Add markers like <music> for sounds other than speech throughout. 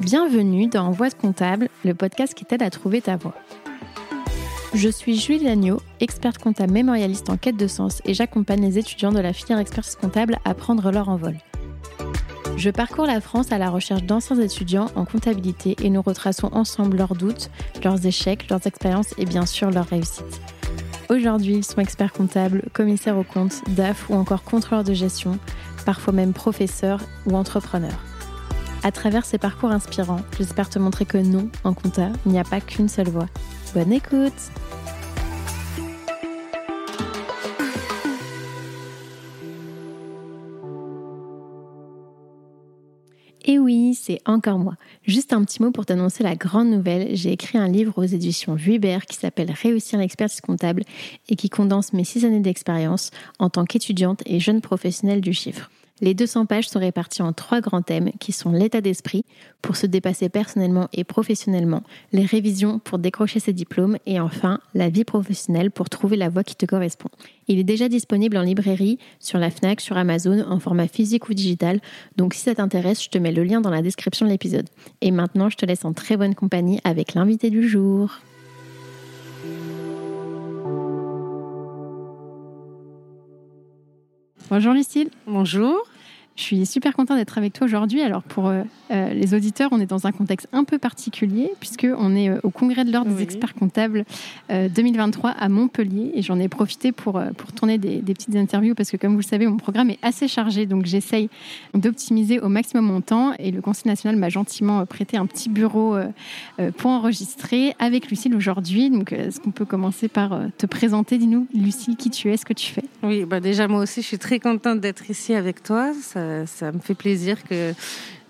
Bienvenue dans Voix de comptable, le podcast qui t'aide à trouver ta voie. Je suis Julie Lagneau, experte comptable mémorialiste en quête de sens et j'accompagne les étudiants de la filière expertise comptable à prendre leur envol. Je parcours la France à la recherche d'anciens étudiants en comptabilité et nous retraçons ensemble leurs doutes, leurs échecs, leurs expériences et bien sûr leurs réussites. Aujourd'hui, ils sont experts comptables, commissaires aux comptes, DAF ou encore contrôleurs de gestion, parfois même professeurs ou entrepreneurs. À travers ces parcours inspirants, j'espère te montrer que non, en compta, il n'y a pas qu'une seule voie. Bonne écoute Et oui, c'est encore moi. Juste un petit mot pour t'annoncer la grande nouvelle. J'ai écrit un livre aux éditions Vuibert qui s'appelle Réussir l'expertise comptable et qui condense mes six années d'expérience en tant qu'étudiante et jeune professionnelle du chiffre. Les 200 pages sont réparties en trois grands thèmes qui sont l'état d'esprit pour se dépasser personnellement et professionnellement, les révisions pour décrocher ses diplômes et enfin la vie professionnelle pour trouver la voie qui te correspond. Il est déjà disponible en librairie, sur la FNAC, sur Amazon, en format physique ou digital, donc si ça t'intéresse, je te mets le lien dans la description de l'épisode. Et maintenant, je te laisse en très bonne compagnie avec l'invité du jour. Bonjour Lucille. Bonjour. Je suis super contente d'être avec toi aujourd'hui. Alors pour euh, euh, les auditeurs, on est dans un contexte un peu particulier puisque on est euh, au congrès de l'ordre des experts comptables 2023 à Montpellier et j'en ai profité pour pour tourner des, des, petites interviews parce que comme vous le savez, mon programme est assez chargé donc j'essaye d'optimiser au maximum mon temps et le Conseil national m'a gentiment prêté un petit bureau pour enregistrer avec Lucille aujourd'hui. Donc est-ce qu'on peut commencer par te présenter? Dis-nous Lucille qui tu es, ce que tu fais? Oui, bah déjà moi aussi je suis très contente d'être ici avec toi. Ça ça me fait plaisir que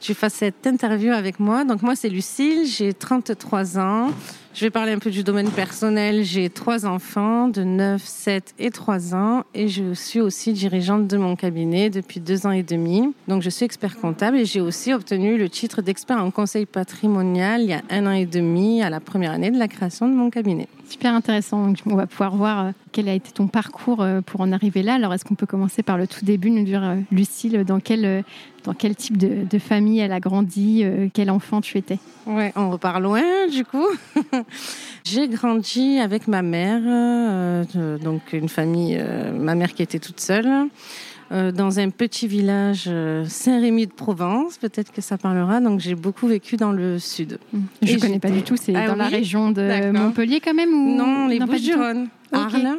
tu fasses cette interview avec moi. Donc moi, c'est Lucille, j'ai 33 ans. Je vais parler un peu du domaine personnel. J'ai trois enfants de 9, 7 et 3 ans et je suis aussi dirigeante de mon cabinet depuis deux ans et demi. Donc je suis expert comptable et j'ai aussi obtenu le titre d'expert en conseil patrimonial il y a un an et demi à la première année de la création de mon cabinet. Super intéressant. on va pouvoir voir euh, quel a été ton parcours euh, pour en arriver là. Alors est-ce qu'on peut commencer par le tout début, nous dire euh, Lucille dans quel dans quel type de, de famille elle a grandi, quel enfant tu étais Ouais, on repart loin du coup. <laughs> J'ai grandi avec ma mère, euh, donc une famille, euh, ma mère qui était toute seule, euh, dans un petit village Saint-Rémy de Provence, peut-être que ça parlera. Donc j'ai beaucoup vécu dans le sud. Mmh. Je ne connais pas du tout, c'est ah dans la région de Montpellier quand même ou Non, les Bouches-du-Rhône, Arles.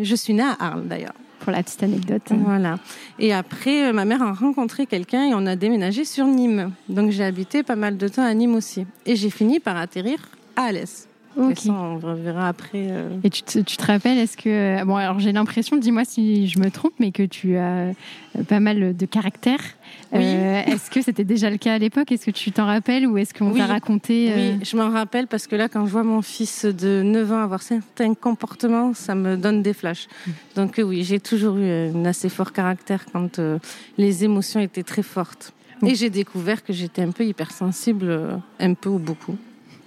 Je suis née à Arles d'ailleurs pour la petite anecdote. Voilà. Et après, ma mère a rencontré quelqu'un et on a déménagé sur Nîmes. Donc j'ai habité pas mal de temps à Nîmes aussi. Et j'ai fini par atterrir à Alès. Ça, on reverra après. Euh. Et tu te, tu te rappelles, est-ce que. Bon, alors j'ai l'impression, dis-moi si je me trompe, mais que tu as euh, pas mal de caractère. Oui. Euh, est-ce que c'était déjà le cas à l'époque? Est-ce que tu t'en rappelles ou est-ce qu'on t'a raconté Oui, je m'en rappelle parce que là, quand je vois mon fils de 9 ans avoir certains comportements, ça me donne des flashs. Mm. Donc oui, j'ai toujours eu un assez fort caractère quand les émotions étaient très fortes. Et j'ai découvert que j'étais un peu hypersensible, un peu ou beaucoup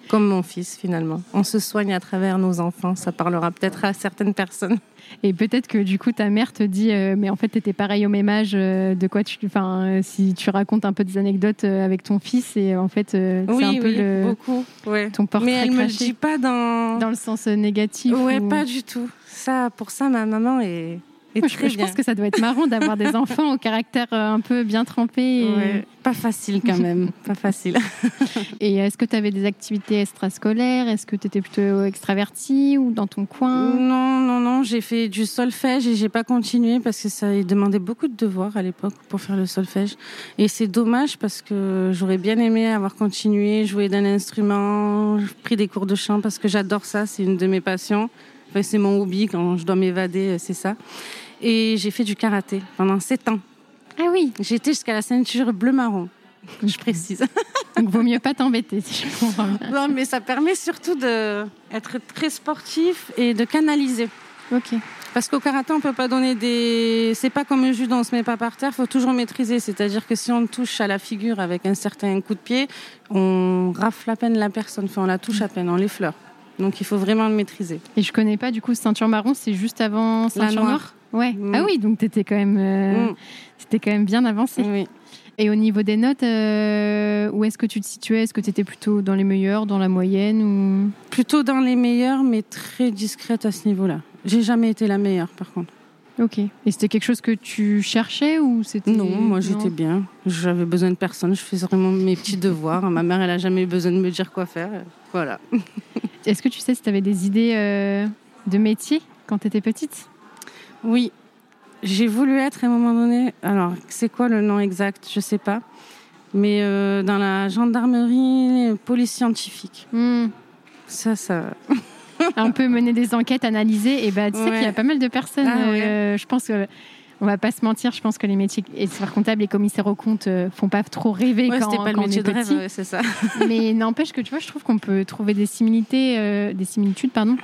comme mon fils finalement. On se soigne à travers nos enfants, ça parlera peut-être à certaines personnes. Et peut-être que du coup ta mère te dit euh, mais en fait tu étais pareil au même âge euh, de quoi tu enfin euh, si tu racontes un peu des anecdotes avec ton fils et en fait oui, un peu oui, le, beaucoup ouais. ton portrait Mais elle craché. me le dit pas dans dans le sens négatif Ouais, ou... pas du tout. Ça pour ça ma maman est et je, je pense que ça doit être marrant d'avoir des <laughs> enfants au caractère un peu bien trempé. Et... Ouais, pas facile quand même, <laughs> pas facile. <laughs> et est-ce que tu avais des activités extrascolaires? Est-ce que tu étais plutôt extravertie ou dans ton coin? Non, non, non, j'ai fait du solfège et j'ai pas continué parce que ça demandait beaucoup de devoirs à l'époque pour faire le solfège. Et c'est dommage parce que j'aurais bien aimé avoir continué, jouer d'un instrument, pris des cours de chant parce que j'adore ça, c'est une de mes passions. Enfin, c'est mon hobby quand je dois m'évader, c'est ça. Et j'ai fait du karaté pendant sept ans. Ah oui J'étais jusqu'à la ceinture bleu-marron, <laughs> je précise. <laughs> Donc, vaut mieux pas t'embêter, si je comprends. Non, mais ça permet surtout d'être très sportif et de canaliser. Ok. Parce qu'au karaté, on peut pas donner des. C'est pas comme un judo, on se met pas par terre. Faut toujours maîtriser. C'est-à-dire que si on touche à la figure avec un certain coup de pied, on rafle à peine la personne. Enfin, on la touche à peine, on l'effleure. Donc il faut vraiment le maîtriser. Et je connais pas du coup ceinture marron, c'est juste avant ceinture noire? Ouais. Mm. Ah oui, donc t'étais quand même, euh, Mm. quand même bien avancé. Oui. Et au niveau des notes, euh, où est-ce que tu te situais? Est-ce que tu étais plutôt dans les meilleurs, dans la moyenne ou? Plutôt dans les meilleurs, mais très discrète à ce niveau-là. J'ai jamais été la meilleure, par contre. Ok. Et c'était quelque chose que tu cherchais ou c'était Non, moi j'étais bien. J'avais besoin de personne. Je faisais vraiment mes petits devoirs. Ma mère, elle a jamais eu besoin de me dire quoi faire. Voilà. <laughs> Est-ce que tu sais si tu avais des idées euh, de métier quand tu étais petite? Oui, j'ai voulu être à un moment donné. Alors, c'est quoi le nom exact? Je sais pas. Mais euh, dans la gendarmerie, police scientifique. Hmm. Ça, ça. <laughs> Un peu mener des enquêtes, analyser. Et bah, tu sais Ouais. qu'il y a pas mal de personnes. Ah ouais. euh, je pense que. On va pas se mentir, je pense que les métiers experts comptables et commissaires aux comptes euh, font pas trop rêver Ouais, quand, c'était pas le quand on métier est de rêve, petit. c'est ça. <laughs> Mais n'empêche que tu vois, je trouve qu'on peut trouver des similitudes, euh, des similitudes, pardon,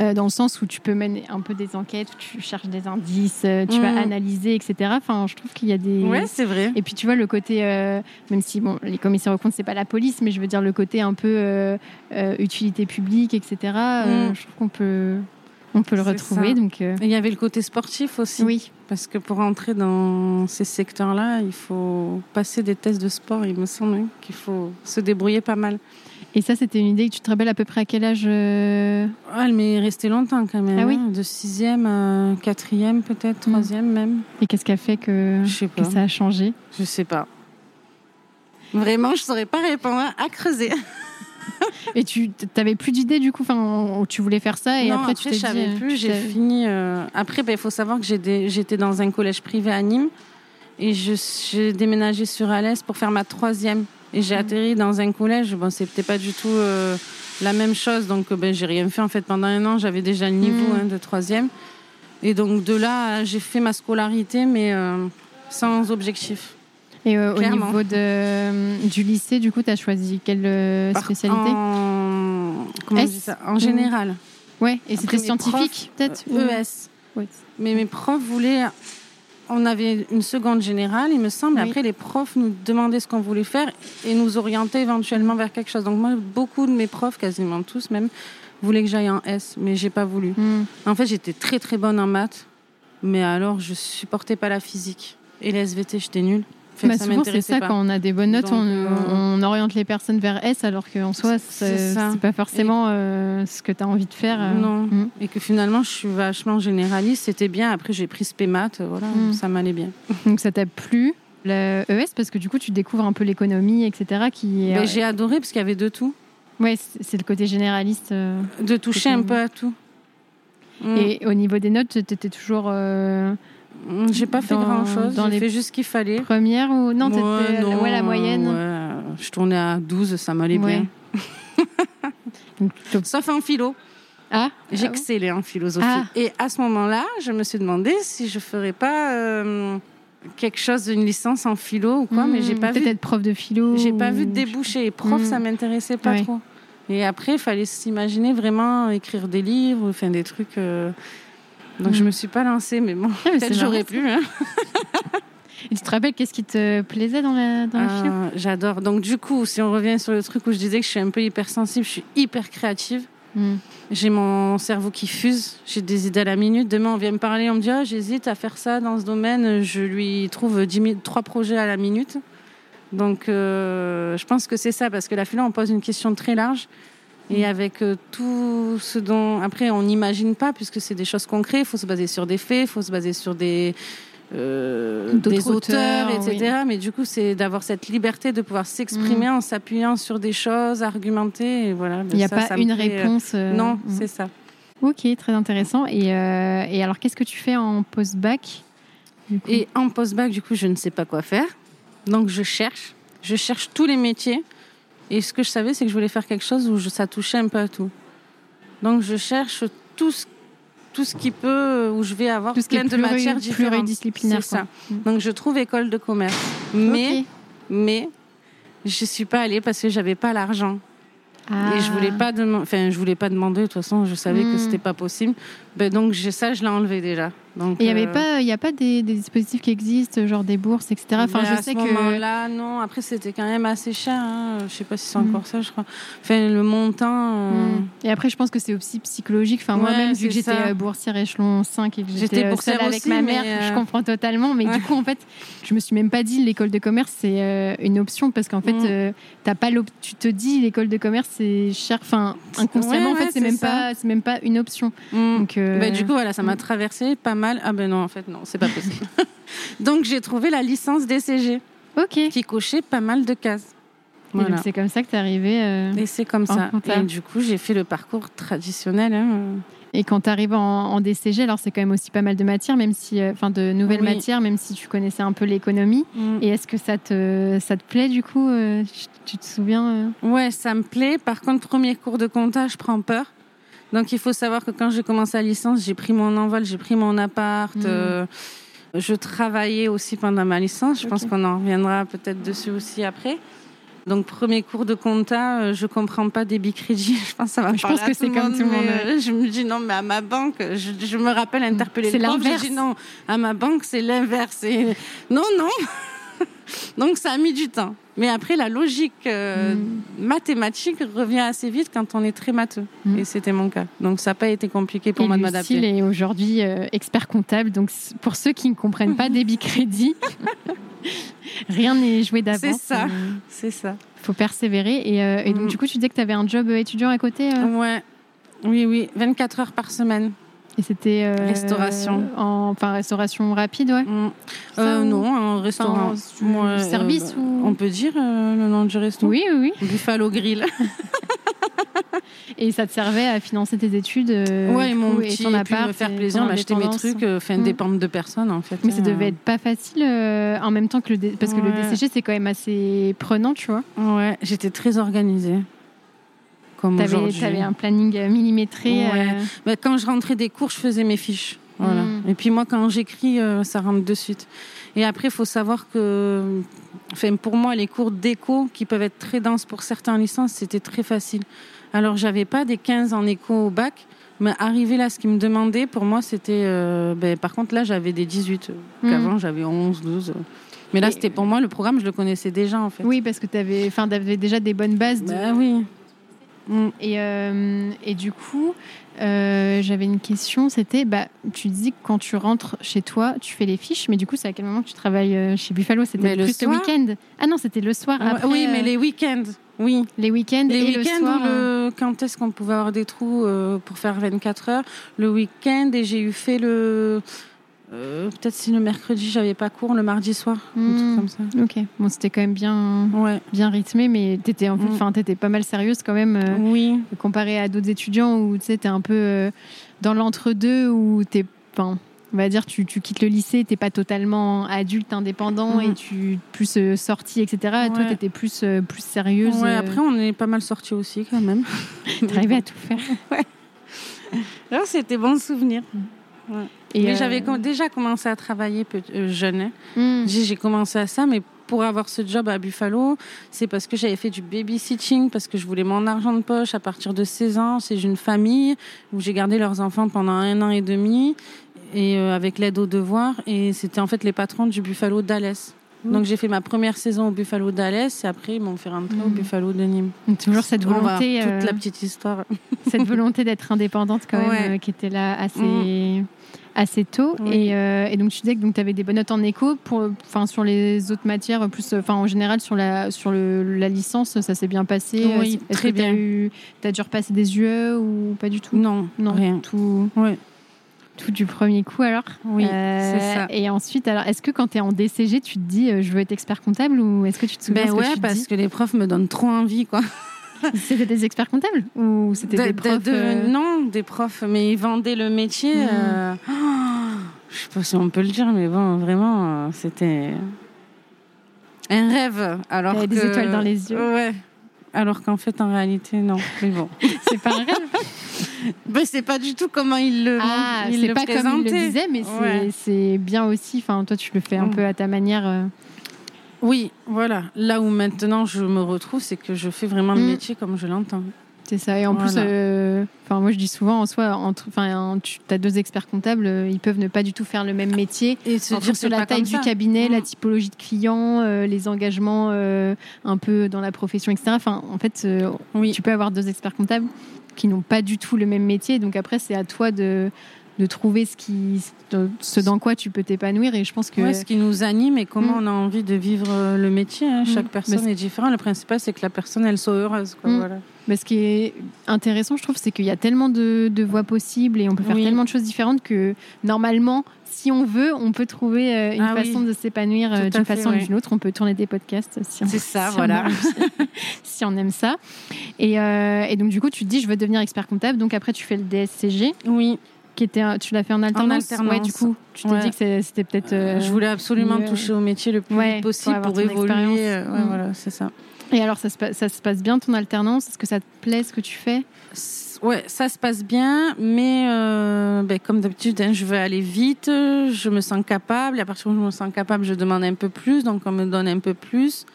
euh, dans le sens où tu peux mener un peu des enquêtes, où tu cherches des indices, euh, tu vas Mhm. analyser, etc. Enfin, je trouve qu'il y a des. Ouais, c'est vrai. Et puis tu vois le côté, euh, même si bon, les commissaires aux comptes c'est pas la police, mais je veux dire le côté un peu utilité publique, etc. Mhm. je trouve qu'on peut, on peut le retrouver. ça. Donc Et il y avait le côté sportif aussi. oui. Parce que pour entrer dans ces secteurs-là, il faut passer des tests de sport. Il me semble hein, qu'il faut se débrouiller pas mal. Et ça c'était une idée que tu te rappelles à peu près à quel âge euh, Ah, elle m'est restée longtemps quand même. Ah oui hein, de sixième à quatrième, peut-être troisième même. et qu'est-ce qui a fait que, ça a changé? Je sais pas. Vraiment, je saurais pas répondre. À creuser. <laughs> Et tu t'avais plus d'idées du coup, enfin, tu voulais faire ça et non, après, tu t'es dit. euh, plus. J'ai fini. euh, Après, ben, il faut savoir que j'étais dans un collège privé à Nîmes et je- j'ai déménagé sur Alès pour faire ma troisième. Et j'ai atterri dans un collège. Bon, c'était pas du tout euh, la même chose. Donc, ben, j'ai rien fait en fait pendant un an. J'avais déjà le niveau Mm. hein, de troisième. Et donc de là, j'ai fait ma scolarité, mais euh, sans objectif. Et euh, au niveau de, euh, du lycée, du coup, tu as choisi quelle euh, spécialité en... Comment on S dit ça? En général. Ouais, et c'était scientifique peut-être Euh, ES. Ouais. Mais mes profs voulaient. On avait une seconde générale, il me semble. et Oui. Après, les profs nous demandaient ce qu'on voulait faire et nous orientaient éventuellement vers quelque chose. Donc, moi, beaucoup de mes profs, quasiment tous même, voulaient que j'aille en S, mais j'ai pas voulu. Hmm. En fait, j'étais très très bonne en maths, mais alors je supportais pas la physique. Et les SVT, j'étais nulle. Fait que Bah, ça souvent, c'est ça, pas. quand on a des bonnes notes, Donc, on, euh, on oriente les personnes vers S, alors qu'en soi, C'est c'est c'est pas forcément euh, ce que tu as envie de faire. euh. Non. Hmm. Et que finalement, je suis vachement généraliste, c'était bien. Après, j'ai pris spé maths, voilà, Mm. ça m'allait bien. Donc ça t'a plu, le ES, parce que du coup, tu découvres un peu l'économie, etc. Qui est- Ben, j'ai adoré parce qu'il y avait de tout, Ouais, c'est le côté généraliste. euh. de toucher un peu à tout. Mm. Et au niveau des notes, tu étais toujours euh, Mm, J'ai pas fait dans- grand chose, j'ai fait juste ce qu'il fallait. première ou non, Ouais, t'étais non, ouais, la moyenne. ouais, je tournais à 12, ça m'allait bien. <laughs> Sauf en philo. Ah, J'excellais en philosophie. Ah. Et à ce moment-là, je me suis demandé si je ferais pas euh, quelque chose d'une licence en philo ou quoi, mais j'ai pas Hmm, peut-être vu. être prof de philo. J'ai pas vu de ou- débouché. Et prof, Mm. ça m'intéressait pas Ouais. trop. Et après, il fallait s'imaginer vraiment écrire des livres, enfin des trucs. euh, Donc je Mm. me suis pas lancée, mais bon, <laughs> Ah, peut-être <laughs> j'aurais pu. hein. Et tu te rappelles qu'est-ce qui te plaisait dans la, dans la philo Euh, J'adore. Donc du coup, si on revient sur le truc où je disais que je suis un peu hypersensible, je suis hyper créative. Hmm. J'ai mon cerveau qui fuse, j'ai des idées à la minute. Demain, on vient me parler, on me dit ah, j'hésite à faire ça dans ce domaine. Je lui trouve 10 mi- trois projets à la minute. Donc, euh, je pense que c'est ça, parce que la philo, on pose une question très large. Et avec euh, tout ce dont. Après, on n'imagine pas, puisque c'est des choses concrètes. Il faut se baser sur des faits, il faut se baser sur des. euh, des auteurs, auteurs, etc. Mais du coup, c'est d'avoir cette liberté de pouvoir s'exprimer en s'appuyant sur des choses, argumenter. Et voilà, Il n'y a ça, pas ça une euh, réponse. euh, Non, hmm. c'est ça. Ok, très intéressant. Et, euh, et alors, qu'est-ce que tu fais en post-bac Et en post-bac, du coup, je ne sais pas quoi faire. Donc, je cherche. Je cherche tous les métiers. Et ce que je savais, c'est que je voulais faire quelque chose où je- ça touchait un peu à tout. Donc, je cherche tout ce, tout ce qui peut, où je vais avoir Tout ce qui plein est de pluri- matières différentes. pluridisciplinaire, C'est ça. Mm. Donc, je trouve école de commerce. Mais, Ok. mais, je suis pas allée parce que j'avais pas l'argent. Ah. Et je voulais pas demander, enfin, je voulais pas demander, de toute façon, je savais Mm. que c'était pas possible. Ben, donc, ça, je l'ai enlevé déjà. Donc, il n'y avait euh, pas, il a pas des, des dispositifs qui existent, genre des bourses, etc. Enfin, mais je à sais ce que. là non. Après, c'était quand même assez cher. Hein. Je sais pas si c'est Mm. encore ça, je crois. Enfin, le montant. euh, Mm. Et après, je pense que c'est aussi psychologique. Enfin, Ouais, moi-même, vu que j'étais euh, boursière échelon 5 et que J'étais boursière seule avec aussi, ma mère, euh, je comprends totalement. Mais Ouais. du coup, en fait, je me suis même pas dit l'école de commerce, c'est une option parce qu'en fait, Mm. euh, t'as pas l'op- tu te dis l'école de commerce, c'est cher. Enfin, inconsciemment, Ouais, en fait, c'est même ça. pas, c'est même pas une option. mm. Donc, Bah, du coup, voilà, ça m'a traversé pas mal. Ah ben non, en fait, non, c'est pas possible. <laughs> Donc, j'ai trouvé la licence DCG ok. Qui cochait pas mal de cases. Voilà. c'est comme ça que t'es arrivé. euh, Et c'est comme ça. Et du coup, j'ai fait le parcours traditionnel. hein. Et quand tu arrives en, en DCG, alors c'est quand même aussi pas mal de matières, même si, euh, enfin, de nouvelles Oui. matières, même si tu connaissais un peu l'économie. Mm. Et est-ce que ça te, ça te plaît du coup euh, tu, tu te souviens Ouais, ça me plaît. Par contre, premier cours de compta, je prends peur. Donc, il faut savoir que quand j'ai commencé la licence, j'ai pris mon envol, j'ai pris mon appart. Mm. euh, je travaillais aussi pendant ma licence. Je pense qu'on en reviendra peut-être dessus aussi après. Donc, premier cours de compta, euh, je comprends pas débit crédit. <laughs> Je pense que ça va Je pense que c'est comme tout le monde, euh, je me dis non, mais à ma banque, je, je me rappelle interpeller le prof. L'inverse. dit non, à ma banque, c'est l'inverse. Non, non. Donc, ça a mis du temps. Mais après, la logique euh, Mm. mathématique revient assez vite quand on est très matheux. Mm. Et c'était mon cas. Donc, ça n'a pas été compliqué pour Et moi de Lucille m'adapter. est aujourd'hui euh, expert comptable. Donc, pour ceux qui ne comprennent pas <laughs> débit crédit, <laughs> rien n'est joué d'avance. C'est ça. Il C'est ça. faut persévérer. Et, euh, et donc, Mm. du coup, tu disais que tu avais un job euh, étudiant à côté euh, Ouais. Oui, oui. 24 heures par semaine. Et c'était. euh, Restauration. en- Enfin, restauration rapide, ouais. Mm. Euh, non, un restaurant. Enfin, Ouais, service euh, ou- On peut dire euh, le nom du resto Oui, oui, oui. Buffalo Grill. Et ça te servait à financer tes études euh, ouais, mon coup, petit, et ton appart. me faire plaisir, m'acheter mes trucs, euh, enfin, Mm. dépendre de personne en fait. Mais ça Euh, devait être pas facile euh, en même temps que le parce que le. DCG c'est quand même assez prenant, tu vois. Ouais, j'étais très organisée. Comme T'avais aujourd'hui. avais un planning euh, millimétré. Ouais. euh, Bah, quand je rentrais des cours, je faisais mes fiches. Voilà. Mm. Et puis moi, quand j'écris, euh, ça rentre de suite. Et après, il faut savoir que, enfin, pour moi, les cours d'éco, qui peuvent être très denses pour certains licences, c'était très facile. Alors, j'avais pas des 15 en éco au bac, mais arrivé là, ce qu'ils me demandaient, pour moi, c'était. euh, ben, par contre, là, j'avais des 18. euh, Mm. Qu'avant, j'avais 11, 12. Mais là, c'était pour moi, le programme, je le connaissais déjà, en fait. Oui, parce que tu avais, enfin, avais déjà des bonnes bases. de- Bah oui. Mm. Et, euh, et du coup, euh, j'avais une question. C'était, bah, tu dis que quand tu rentres chez toi, tu fais les fiches, mais du coup, c'est à quel moment que tu travailles euh, chez Buffalo? C'était le plus le week-end. Ah non, c'était le soir. Ouais, Après, oui, mais les week-ends, oui. les week-ends Les et le week-ends soir. le... quand est-ce qu'on pouvait avoir des trous pour faire 24 heures? Le week-end et j'ai eu fait le. Euh, Peut-être si le mercredi j'avais pas cours, le mardi soir, un Hmm. truc comme ça. Ok, bon, c'était quand même bien, Ouais. bien rythmé, mais t'étais en Mm. enfin, t'étais pas mal sérieuse quand même, euh, Oui. comparé à d'autres étudiants où tu sais, t'es un peu euh, dans l'entre-deux où t'es, enfin, on va dire, tu, tu quittes le lycée, t'es pas totalement adulte, indépendant et tu plus sorti, etc. Et Toi, Ouais. t'étais plus, plus sérieuse. Ouais, après on est pas mal sortis aussi quand même. <laughs> t'arrivais à tout faire. <laughs> Là, c'était bon souvenir. Et, mais euh, j'avais déjà commencé à travailler euh, jeune. hein. mm. J'ai commencé à ça, mais pour avoir ce job à Buffalo, c'est parce que j'avais fait du babysitting, parce que je voulais mon argent de poche à partir de 16 ans. C'est une famille où j'ai gardé leurs enfants pendant un an et demi, et euh, avec l'aide aux devoirs. Et c'était en fait les patrons du Buffalo Dallas. Mm. Donc j'ai fait ma première saison au Buffalo Dallas, et après ils m'ont fait rentrer au Mm. Buffalo de Nîmes. Toujours cette volonté, toute euh, la petite histoire. cette volonté d'être indépendante quand même, Ouais. euh, qui était là assez, assez tôt. Oui. Et, euh, et donc tu disais que tu avais des bonnes notes en éco, pour, sur les autres matières, plus, en général sur la sur le, la licence, ça s'est bien passé? Oui, très que bien. eu, t'as dû repasser des UE ou pas du tout? Non, Non, rien. Tout, Ouais. tout du premier coup alors? Oui, Euh, c'est ça. Et ensuite, alors, est-ce que quand tu es en DCG, tu te dis euh, je veux être expert comptable ou est-ce que tu te souviens Ben ce que ouais, tu te parce dis? que les profs me donnent trop envie, quoi. <laughs> C'était des experts comptables ou c'était De- des de- profs de- euh, Non, des profs, mais ils vendaient le métier. Mhm. euh, oh, <gasps> je sais pas si on peut le dire, mais bon, vraiment, euh, c'était un rêve. Alors T'avais des que- étoiles dans les yeux. Ouais. Alors qu'en fait, en réalité, non. Mais bon. <laughs> C'est pas un rêve <laughs> ben, c'est pas du tout comment ils le, Ah, ils c'est le pas comme il le présentaient. disait, mais c'est Ouais. c'est bien aussi. Enfin, toi, tu le fais un Mm. peu à ta manière. euh. Oui, voilà. Là où maintenant je me retrouve, c'est que je fais vraiment le Mhm. métier comme je l'entends. C'est ça. Et en plus, euh, enfin moi je dis souvent, en soi, enfin tu as deux experts comptables, euh, ils peuvent ne pas du tout faire le même métier. Et se dire sur la taille du cabinet, la mm. typologie de clients, euh, les engagements un peu dans la profession, etc. Enfin, en fait, oui. tu peux avoir deux experts comptables qui n'ont pas du tout le même métier. Donc après, c'est à toi de de trouver ce qui ce dans quoi tu peux t'épanouir et je pense que ce qui nous anime et comment mm. on a envie de vivre le métier hein. chaque mm. personne est différente le principal c'est que la personne elle soit heureuse quoi, voilà. Mais ce qui est intéressant, je trouve, c'est qu'il y a tellement de, voies possibles et on peut faire tellement de choses différentes que normalement, si on veut, on peut trouver euh, une ah façon de s'épanouir euh, d'une façon ou d'une autre. On peut tourner des podcasts si on, c'est <laughs> ça, voilà. <laughs> si on aime ça. Et, euh, et, donc, du coup, tu te dis, je veux devenir expert comptable. Donc, après, tu fais le DSCG. Oui. Qui était, tu l'as fait en alternance. En alternance. Ouais, du coup, tu t'es dit que c'était peut-être. je voulais absolument toucher au métier le plus vite possible pour, évoluer. Mm. Voilà, c'est ça. Et alors, ça se, ça se passe bien ton alternance? Est-ce que ça te plaît ce que tu fais? Ouais, ça se passe bien, mais euh, ben, comme d'habitude, hein, je veux aller vite, je me sens capable. Et à partir du moment où je me sens capable, je demande un peu plus, donc on me donne un peu plus.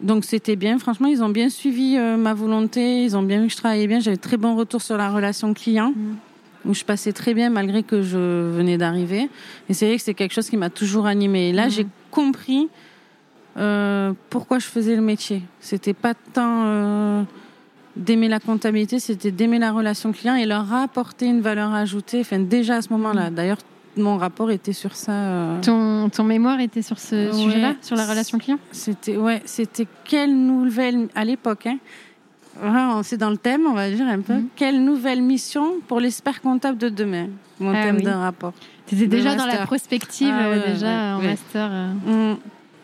Donc c'était bien, franchement, ils ont bien suivi euh, ma volonté, ils ont bien vu que je travaillais bien. J'avais très bon retour sur la relation client, mmh. Où je passais très bien malgré que je venais d'arriver. Et c'est vrai que c'est quelque chose qui m'a toujours animée. Et là, mmh. j'ai compris euh, pourquoi je faisais le métier. C'était pas tant euh, d'aimer la comptabilité, c'était d'aimer la relation client et leur apporter une valeur ajoutée. Enfin, déjà à ce moment-là. D'ailleurs, mon rapport était sur ça. Euh. Ton, ton, mémoire était sur ce sujet-là, sur la relation client? C'était ouais, c'était quelle nouvelle à l'époque. Hein, c'est dans le thème, on va dire un peu. Mhm. Quelle nouvelle mission pour l'expert comptable de demain Mon ah thème d'un rapport. Tu étais déjà dans la prospective, ah déjà en master. Mm.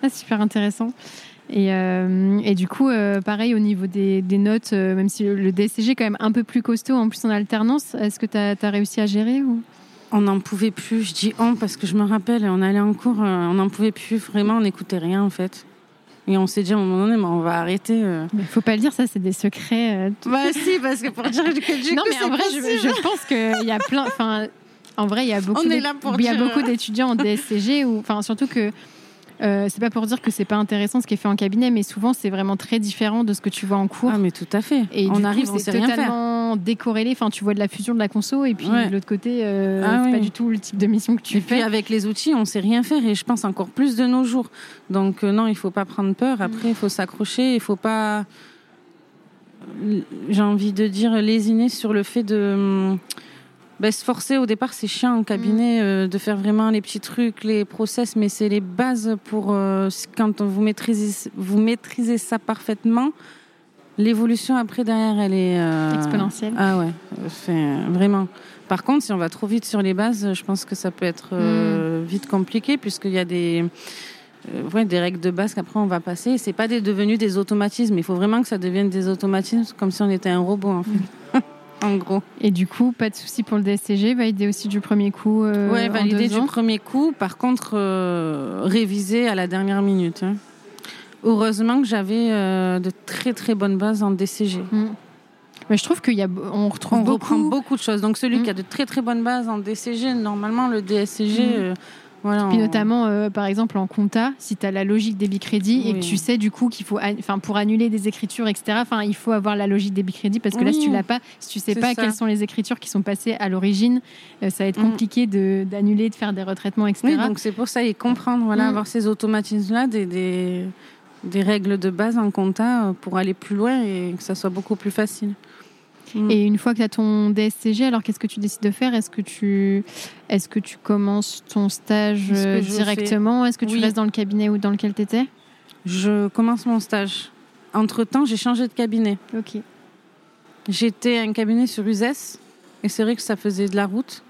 Ah, super intéressant. Et, euh, et, du coup, euh, pareil au niveau des, des notes, euh, même si le, DSCG est quand même un peu plus costaud, en plus en alternance, est-ce que tu as, réussi à gérer ou... On n'en pouvait plus, je dis on parce que je me rappelle, on allait en cours, on n'en pouvait plus, vraiment, on n'écoutait rien en fait. Et on s'est dit à un moment donné, mais on va arrêter. Mais faut pas le dire, ça, c'est des secrets. Bah si, parce que pour dire que du Non, mais en vrai, je, je, pense qu'il y a plein. Enfin, en vrai, il y a beaucoup. Il y a beaucoup d'étudiants en DSCG, ou enfin, surtout que euh, c'est pas pour dire que c'est pas intéressant ce qui est fait en cabinet, mais souvent c'est vraiment très différent de ce que tu vois en cours. Ah mais tout à fait. Et on arrive, c'est totalement décorrélé. Enfin, tu vois de la fusion de la conso, et puis de l'autre côté, euh, ah c'est pas du tout le type de mission que tu fais. Et puis avec les outils, on sait rien faire, et je pense encore plus de nos jours. Donc euh, non, il faut pas prendre peur. Après, il faut s'accrocher, il faut pas, j'ai envie de dire, lésiner sur le fait de hum, ben, se forcer au départ, c'est chiant en cabinet mm. euh, de faire vraiment les petits trucs, les process, mais c'est les bases pour euh, quand vous maîtrisez, vous maîtrisez ça parfaitement. L'évolution après derrière, elle est euh, exponentielle. Ah ouais, vraiment. Par contre, si on va trop vite sur les bases, je pense que ça peut être mm. vite compliqué puisqu'il y a des ouais, des règles de base qu'après on va passer. C'est pas des, devenu des automatismes. Il faut vraiment que ça devienne des automatismes, comme si on était un robot en fait. Mm. <laughs> en gros. Et du coup, pas de souci pour le DSCG, validé aussi du premier coup. Euh, ouais, validé du premier coup. Par contre, euh, révisé à la dernière minute. Hein. Heureusement que j'avais euh, de très très bonnes bases en DCG. Mm. Mais je trouve qu'il y a, on retrouve on beaucoup... reprend beaucoup de choses. Donc celui qui a mm. de très très bonnes bases en DCG, normalement le DSCG. Mm. Euh, puis notamment, euh, par exemple, en compta, si tu as la logique débit crédit et que tu sais du coup qu'il faut, enfin, pour annuler des écritures, etc. Enfin, il faut avoir la logique débit crédit parce que là, si tu l'as pas, si tu sais pas quelles sont les écritures qui sont passées à l'origine, euh, ça va être mm. compliqué de d'annuler, de faire des retraitements, etc. Oui, donc c'est pour ça et comprendre, voilà, mm. avoir ces automatismes-là, des, des, des règles de base en compta euh, pour aller plus loin et que ça soit beaucoup plus facile. Mm. Et une fois que tu as ton DSCG, alors qu'est-ce que tu décides de faire? Est-ce que tu est-ce que tu commences ton stage euh, directement? Est-ce que tu restes dans le cabinet ou dans lequel tu étais Je commence mon stage. Entre-temps, j'ai changé de cabinet. OK. J'étais un cabinet sur Uzès et c'est vrai que ça faisait de la route.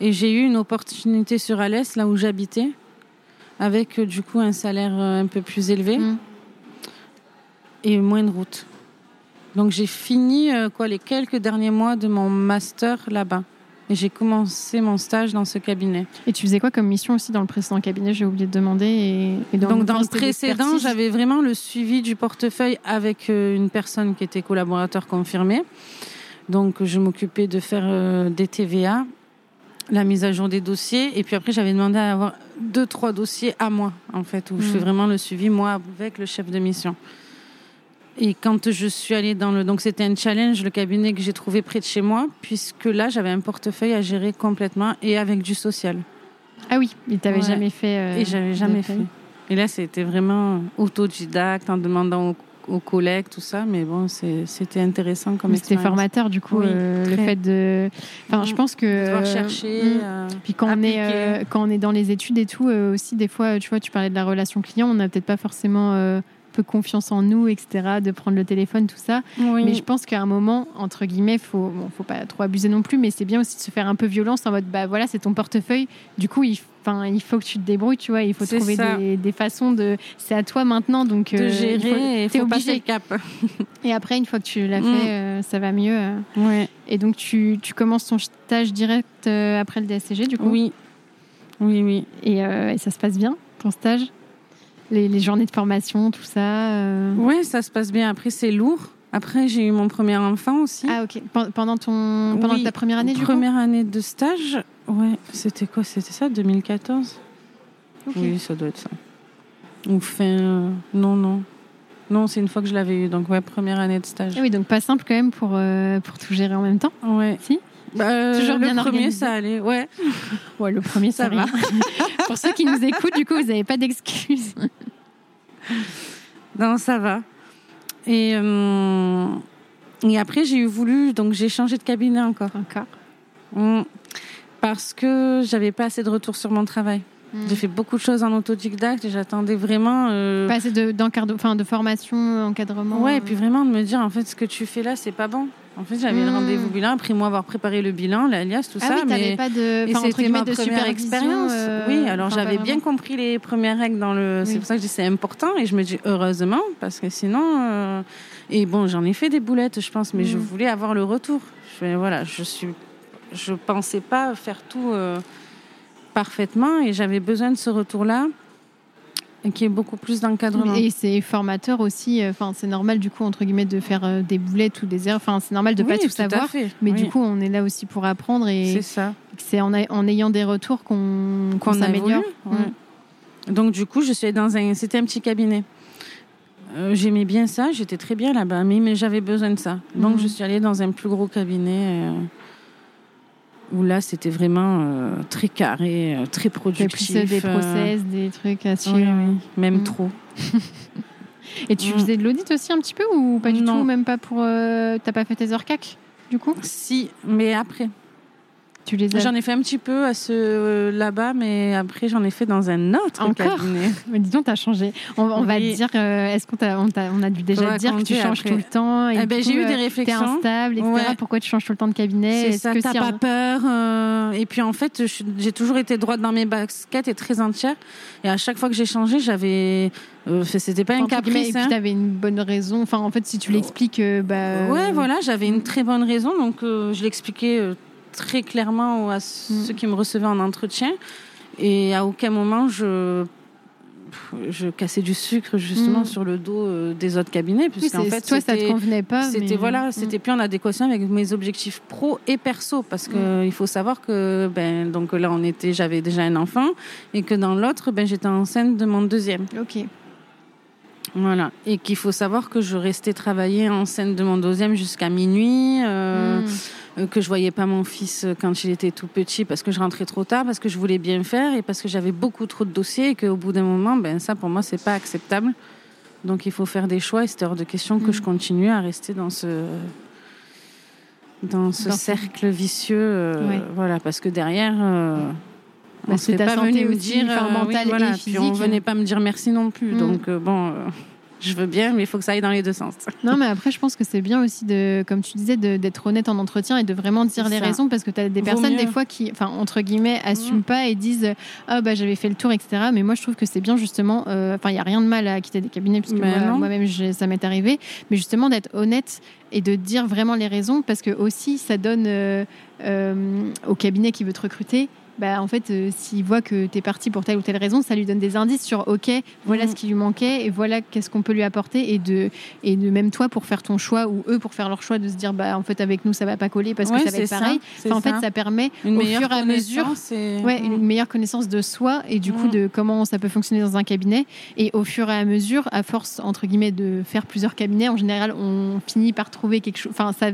Et j'ai eu une opportunité sur Alès, là où j'habitais, avec euh, du coup un salaire euh, un peu plus élevé mm. et moins de route. Donc j'ai fini euh, quoi les quelques derniers mois de mon master là-bas. Et j'ai commencé mon stage dans ce cabinet. Et tu faisais quoi comme mission aussi dans le précédent cabinet? J'ai oublié de demander. Et, Donc dans le précédent, j'avais vraiment le suivi du portefeuille avec une personne qui était collaborateur confirmé. Donc je m'occupais de faire des TVA, la mise à jour des dossiers. Et puis après, j'avais demandé à avoir deux, trois dossiers à moi, en fait, où je fais hmm. vraiment le suivi, moi, avec le chef de mission. Et quand je suis allée dans le. Donc, c'était un challenge, le cabinet que j'ai trouvé près de chez moi, puisque là, j'avais un portefeuille à gérer complètement et avec du social. Ah oui, il t'avait Ouais. jamais fait. euh, et j'avais jamais fait. Et là, c'était vraiment autodidacte, en demandant aux, aux collègues, tout ça. Mais bon, c'était intéressant comme C'était formateur du coup Oui, euh, le fait de. Enfin, je pense que. Devoir euh, chercher. mm. euh, Puis quand on, est, quand on est dans les études et tout, aussi, des fois, tu vois, tu parlais de la relation client, on n'a peut-être pas forcément peu confiance en nous, etc., de prendre le téléphone, tout ça. oui. Mais je pense qu'à un moment, entre guillemets, faut, bon, faut pas trop abuser non plus, mais c'est bien aussi de se faire un peu violence en mode, bah voilà, c'est ton portefeuille. Du coup, il, enfin, il faut que tu te débrouilles, tu vois. Il faut trouver des, des façons de. C'est à toi maintenant, donc. de euh, il gérer faut- et faut passer le cap. <laughs> Et après, une fois que tu l'as Mm. fait, euh, ça va mieux. euh. Ouais. Et donc, tu, tu commences ton stage direct après le DSCG, du coup? Oui. Oui, oui. Et, et ça se passe bien, ton stage? Les, les journées de formation, tout ça euh? Oui, ça se passe bien. Après, c'est lourd. Après, j'ai eu mon premier enfant aussi. Ah, ok. Pen- Pendant, ton, pendant Oui, ta première année, du Première année de stage. Ouais, c'était quoi? C'était ça, 2014 coup Ok. Oui, ça doit être ça. Ou fin. euh, Non, non. Non, c'est une fois que je l'avais eu. Donc, ouais, première année de stage. Ah oui, donc pas simple quand même pour, euh, pour tout gérer en même temps. Ouais. Si Bah, Toujours le bien premier, organisé. ça allait. Ouais. <laughs> Ouais, le premier, ça, va. <laughs> pour ceux qui nous écoutent, du coup, vous n'avez pas d'excuses. Non, ça va. Et, euh, et après, j'ai eu voulu. Donc, j'ai changé de cabinet encore. Encore. Mm. Parce que j'avais pas assez de retour sur mon travail. J'ai fait beaucoup de choses en autodidacte et j'attendais vraiment. euh, Pas assez de, de formation, encadrement. Ouais, et puis vraiment de me dire, en fait, ce que tu fais là, c'est pas bon. En fait, j'avais le Mm. rendez-vous bilan, après moi avoir préparé le bilan, l'alias, tout ah ça. oui, t'avais mais... pas de, enfin, c'était ma de première expérience. euh, oui, alors enfin, j'avais bien compris les premières règles dans le. C'est pour ça que je dis c'est important et je me dis heureusement parce que sinon. euh, Et bon, j'en ai fait des boulettes, je pense, mais je Mm. voulais avoir le retour. Je voilà, je suis, je pensais pas faire tout euh, parfaitement et j'avais besoin de ce retour-là et qui est beaucoup plus d'encadrement. Et c'est formateur aussi. euh, Enfin, c'est normal du coup entre guillemets de faire euh, des boulettes ou des erreurs. Enfin, c'est normal de pas Oui, tout à savoir. Mais Oui. du coup, on est là aussi pour apprendre et c'est ça. c'est en, a- en ayant des retours qu'on qu'on s'améliore. Donc du coup, je suis dans un, c'était un petit cabinet. Euh, J'aimais bien ça, j'étais très bien là-bas, mais, mais j'avais besoin de ça. Donc Mhm. je suis allée dans un plus gros cabinet euh, où là c'était vraiment euh, très carré, euh, très Il y a productif. plus des euh, process, des trucs à suivre. oui, oui, même Mhm. trop. <laughs> Et tu Mm. faisais de l'audit aussi un petit peu ou pas du Non. tout Même pas pour. euh, T'as pas fait tes heures CAC du coup? Si, mais après. Tu les as. J'en ai fait un petit peu à ce euh, là-bas, mais après j'en ai fait dans un autre Encore cabinet. <laughs> Mais dis donc, t'as changé. On, on va te dire. euh, Est-ce qu'on t'a, on, t'a- on a dû déjà te dire que tu changes après. tout le temps et Eh du ben, j'ai eu euh, des T'es réflexions. instable, etc. Ouais. Pourquoi tu changes tout le temps de cabinet? C'est ça, que t'as pas peur. euh, Et puis en fait, j'ai toujours été droite dans mes baskets et très entière. Et à chaque fois que j'ai changé, j'avais. euh, c'était pas un caprice. Et puis hein. t'avais une bonne raison. Enfin, en fait, si tu l'expliques, euh, bah. Ouais, voilà, j'avais une très bonne raison. Donc euh, je l'expliquais euh, très clairement à ceux Mm. qui me recevaient en entretien. Et à aucun moment, je. Je cassais du sucre justement Mm. sur le dos euh, des autres cabinets, Oui, puisqu'en c'est- fait, toi, ça te convenait pas. C'était mais- voilà, Mm. plus en adéquation avec mes objectifs pro et perso parce que il faut savoir que ben donc là on était j'avais déjà un enfant et que dans l'autre ben j'étais enceinte de mon deuxième. Ok. Voilà et qu'il faut savoir que je restais travailler enceinte de mon deuxième jusqu'à minuit euh, que je voyais pas mon fils quand il était tout petit parce que je rentrais trop tard parce que je voulais bien faire et parce que j'avais beaucoup trop de dossiers et qu'au bout d'un moment ben ça pour moi c'est pas acceptable. Donc il faut faire des choix et c'était hors de question que Mm. je continue à rester dans ce dans ce Dans ce- cercle vicieux, euh, voilà, parce que derrière, euh, on ta pas venu me dire, euh, oui, et voilà, puis on physique. venait pas me dire merci non plus, Mm. donc euh, bon, euh, je veux bien, mais il faut que ça aille dans les deux sens. <laughs> Non, mais après, je pense que c'est bien aussi, de, comme tu disais, d'être honnête en entretien et de vraiment dire les ça. raisons parce que tu as des Vaut personnes, mieux. des fois, qui, enfin, entre guillemets, assument Mm. pas et disent Ah, bah, j'avais fait le tour, etc. Mais moi, je trouve que c'est bien, justement, euh, enfin, il n'y a rien de mal à quitter des cabinets, puisque moi- moi-même, ça m'est arrivé. Mais justement, d'être honnête et de dire vraiment les raisons parce que aussi, ça donne euh, euh, au cabinet qui veut te recruter bah, en fait, euh, s'il voit que tu es parti pour telle ou telle raison, ça lui donne des indices sur OK, voilà Mm. ce qui lui manquait et voilà qu'est-ce qu'on peut lui apporter. Et de, et de même toi pour faire ton choix ou eux pour faire leur choix de se dire, bah, en fait, avec nous, ça va pas coller parce Ouais, que ça va être pareil. Enfin, en fait, ça. permet une au fur et à mesure Ouais, une meilleure connaissance de soi et du coup Mm. de comment ça peut fonctionner dans un cabinet. Et au fur et à mesure, à force entre guillemets de faire plusieurs cabinets, en général, on finit par trouver quelque chose. Enfin, ça.